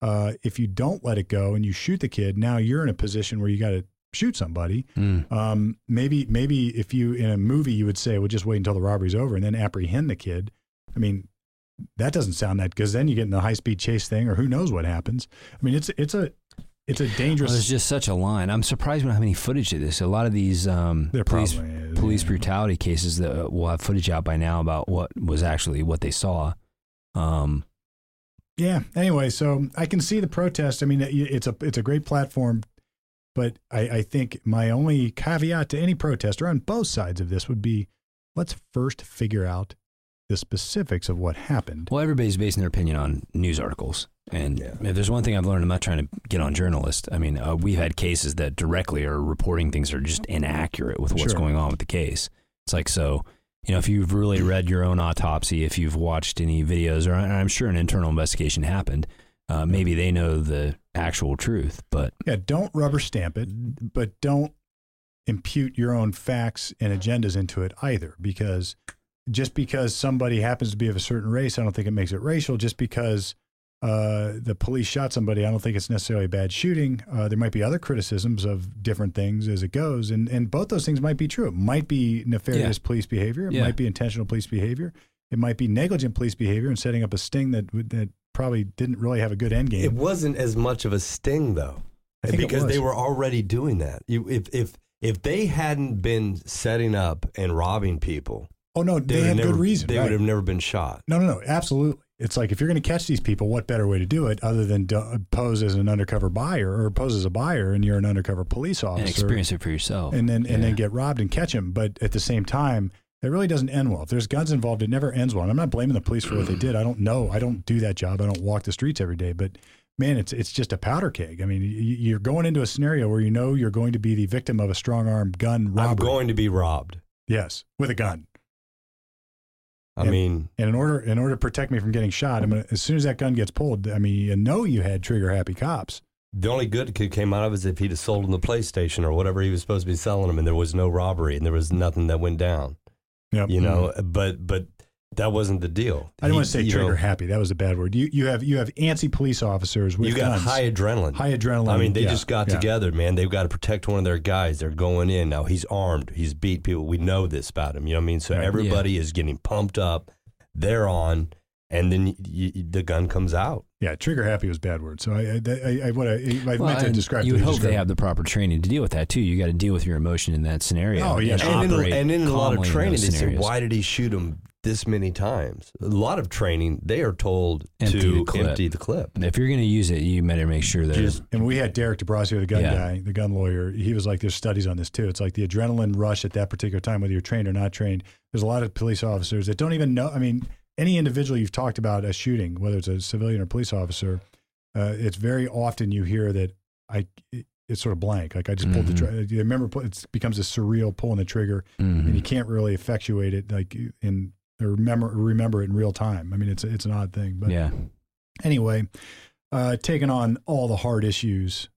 Uh, if you don't let it go and you shoot the kid, now you're in a position where you got to shoot somebody. Mm. Um, maybe maybe if you in a movie you would say, well, just wait until the robbery's over and then apprehend the kid. I mean, that doesn't sound that because then you get in the high speed chase thing, or who knows what happens. I mean, it's it's a it's a Well, dangerous. there's just such a line. I'm surprised we don't have any footage of this. A lot of these um, there police probably is, police yeah. brutality cases that will have footage out by now about what was actually what they saw. Um, Yeah. Anyway, so I can see the protest. I mean, it's a it's a great platform, but I, I think my only caveat to any protester on both sides of this would be, let's first figure out the specifics of what happened. well, everybody's basing their opinion on news articles, and Yeah. if there's one thing I've learned, I'm not trying to get on journalists. I mean, uh, we've had cases that directly are reporting things that are just inaccurate with what's Sure. going on with the case. It's like so. You know, if you've really read your own autopsy, if you've watched any videos, or I'm sure an internal investigation happened, uh, maybe they know the actual truth. But Yeah, don't rubber stamp it, but don't impute your own facts and agendas into it either. Because just because somebody happens to be of a certain race, I don't think it makes it racial. Just because uh, the police shot somebody, I don't think it's necessarily a bad shooting. Uh, there might be other criticisms of different things as it goes, and and both those things might be true. It might be nefarious police behavior. It Yeah. might be intentional police behavior. It might be negligent police behavior and setting up a sting that that probably didn't really have a good end game. It wasn't as much of a sting though, I think it because they were already doing that. You, if if if they hadn't been setting up and robbing people, oh no, they they would had never, good reason. They right. would have never been shot. No, no, no, absolutely. It's like if you're going to catch these people, what better way to do it other than do, pose as an undercover buyer or pose as a buyer and you're an undercover police officer and experience it for yourself, and then and then get robbed and catch them. But at the same time, it really doesn't end well. If there's guns involved, it never ends well. And I'm not blaming the police for what they did. I don't know. I don't do that job. I don't walk the streets every day. But man, it's it's just a powder keg. I mean, you're going into a scenario where you know you're going to be the victim of a strong arm gun robbery. I'm going to be robbed. yes, with a gun. I Yeah. mean, And in order in order to protect me from getting shot, I'm gonna, as soon as that gun gets pulled, I mean, you know you had trigger happy cops. the only good could came out of it is if he'd have sold him the PlayStation or whatever he was supposed to be selling him, and there was no robbery and there was nothing that went down. Yep. You know, mm-hmm. but but that wasn't the deal. I don't He- want to say trigger know, happy. That was a bad word. You you have you have antsy police officers with you got guns, high adrenaline. high adrenaline. I mean, they Yeah, just got yeah. together, man. They've got to protect one of their guys. They're going in now. He's armed. He's beat people. We know this about him. You know what I mean? So Right. everybody is getting pumped up. They're on, and then y y the gun comes out. Yeah, trigger happy was a bad word. So I I, I, I what I, I Well, meant to describe. You would hope describe- they have the proper training to deal with that too. You got to deal with your emotion in that scenario. Oh, yeah, and. And in, and in a lot of training, they say, scenarios. "Why did he shoot him this many times?" A lot of training, they are told Empty to the empty the clip. If you're going to use it, you better make sure that Just And we had Derek DeBrasio, the gun Yeah. guy, the gun lawyer. He was like, "There's studies on this too. It's like the adrenaline rush at that particular time, whether you're trained or not trained. There's a lot of police officers that don't even know. I mean, any individual you've talked about a shooting, whether it's a civilian or police officer, Uh, it's very often you hear that I. It, it's sort of blank. Like I just pulled the. Mhm. Tr- you remember, it becomes a surreal pulling the trigger, and Mhm. you can't really effectuate it like in or remember remember it in real time. I mean, it's it's an odd thing, but yeah. anyway, uh, taking on all the hard issues.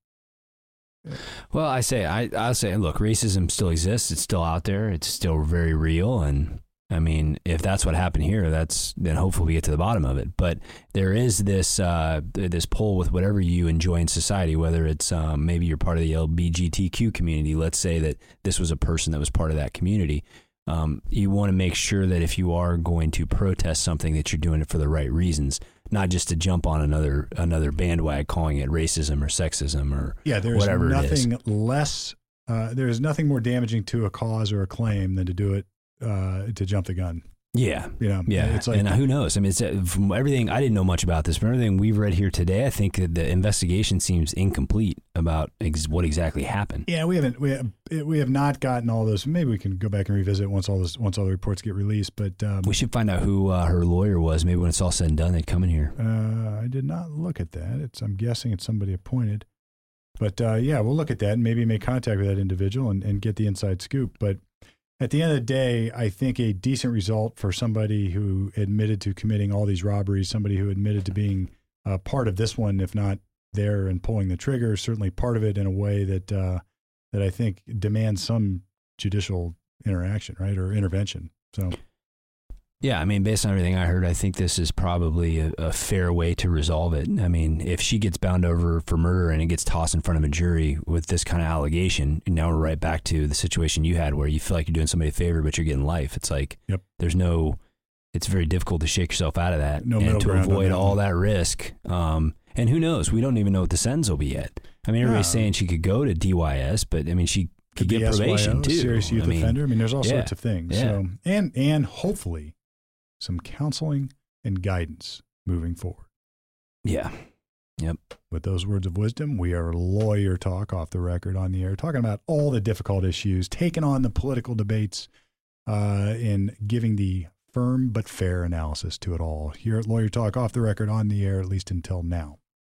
Well, I say I I'll say look, racism still exists. It's still out there. It's still very real and I mean, if that's what happened here, that's then hopefully we get to the bottom of it. But there is this uh, this pull with whatever you enjoy in society, whether it's um, maybe you're part of the LGBTQ community. Let's say that this was a person that was part of that community. Um, you want to make sure that if you are going to protest something, that you're doing it for the right reasons, not just to jump on another another bandwagon calling it racism or sexism or Yeah, it is. nothing less. Uh, there is nothing more damaging to a cause or a claim than to do it uh, to jump the gun. Yeah, You know, Yeah, it's like and who knows? I mean, it's, uh, from everything I didn't know much about this, but everything we've read here today, I think that the investigation seems incomplete about ex- what exactly happened. Yeah, we haven't we have, we have not gotten all those. Maybe we can go back and revisit once all this once all the reports get released. But um, We should find out who uh, her lawyer was. Maybe when it's all said and done, they'd come in here. uh, I did not look at that. It's I'm guessing it's somebody appointed. But uh, yeah, we'll look at that and maybe make contact with that individual and, and get the inside scoop. But at the end of the day, I think a decent result for somebody who admitted to committing all these robberies, somebody who admitted to being uh, part of this one, if not there and pulling the trigger, certainly part of it in a way that uh, that I think demands some judicial interaction, right, or intervention. So Yeah, I mean, based on everything I heard, I think this is probably a, a fair way to resolve it. I mean, if she gets bound over for murder and it gets tossed in front of a jury with this kind of allegation, now we're right back to the situation you had where you feel like you're doing somebody a favor, but you're getting life. It's like Yep. there's no, it's very difficult to shake yourself out of that No and to avoid all that risk. Um, and who knows? We don't even know what the sentence will be yet. I mean, everybody's No. saying she could go to DYS, but I mean, she could get probation too. serious youth I mean, offender. I mean, there's all yeah, sorts of things. yeah. So and and hopefully some counseling and guidance moving forward. Yeah. Yep. With those words of wisdom, we are lawyer talk off the record on the air, talking about all the difficult issues, taking on the political debates, uh, and giving the firm but fair analysis to it all. Here at Lawyer Talk off the record on the air, at least until now.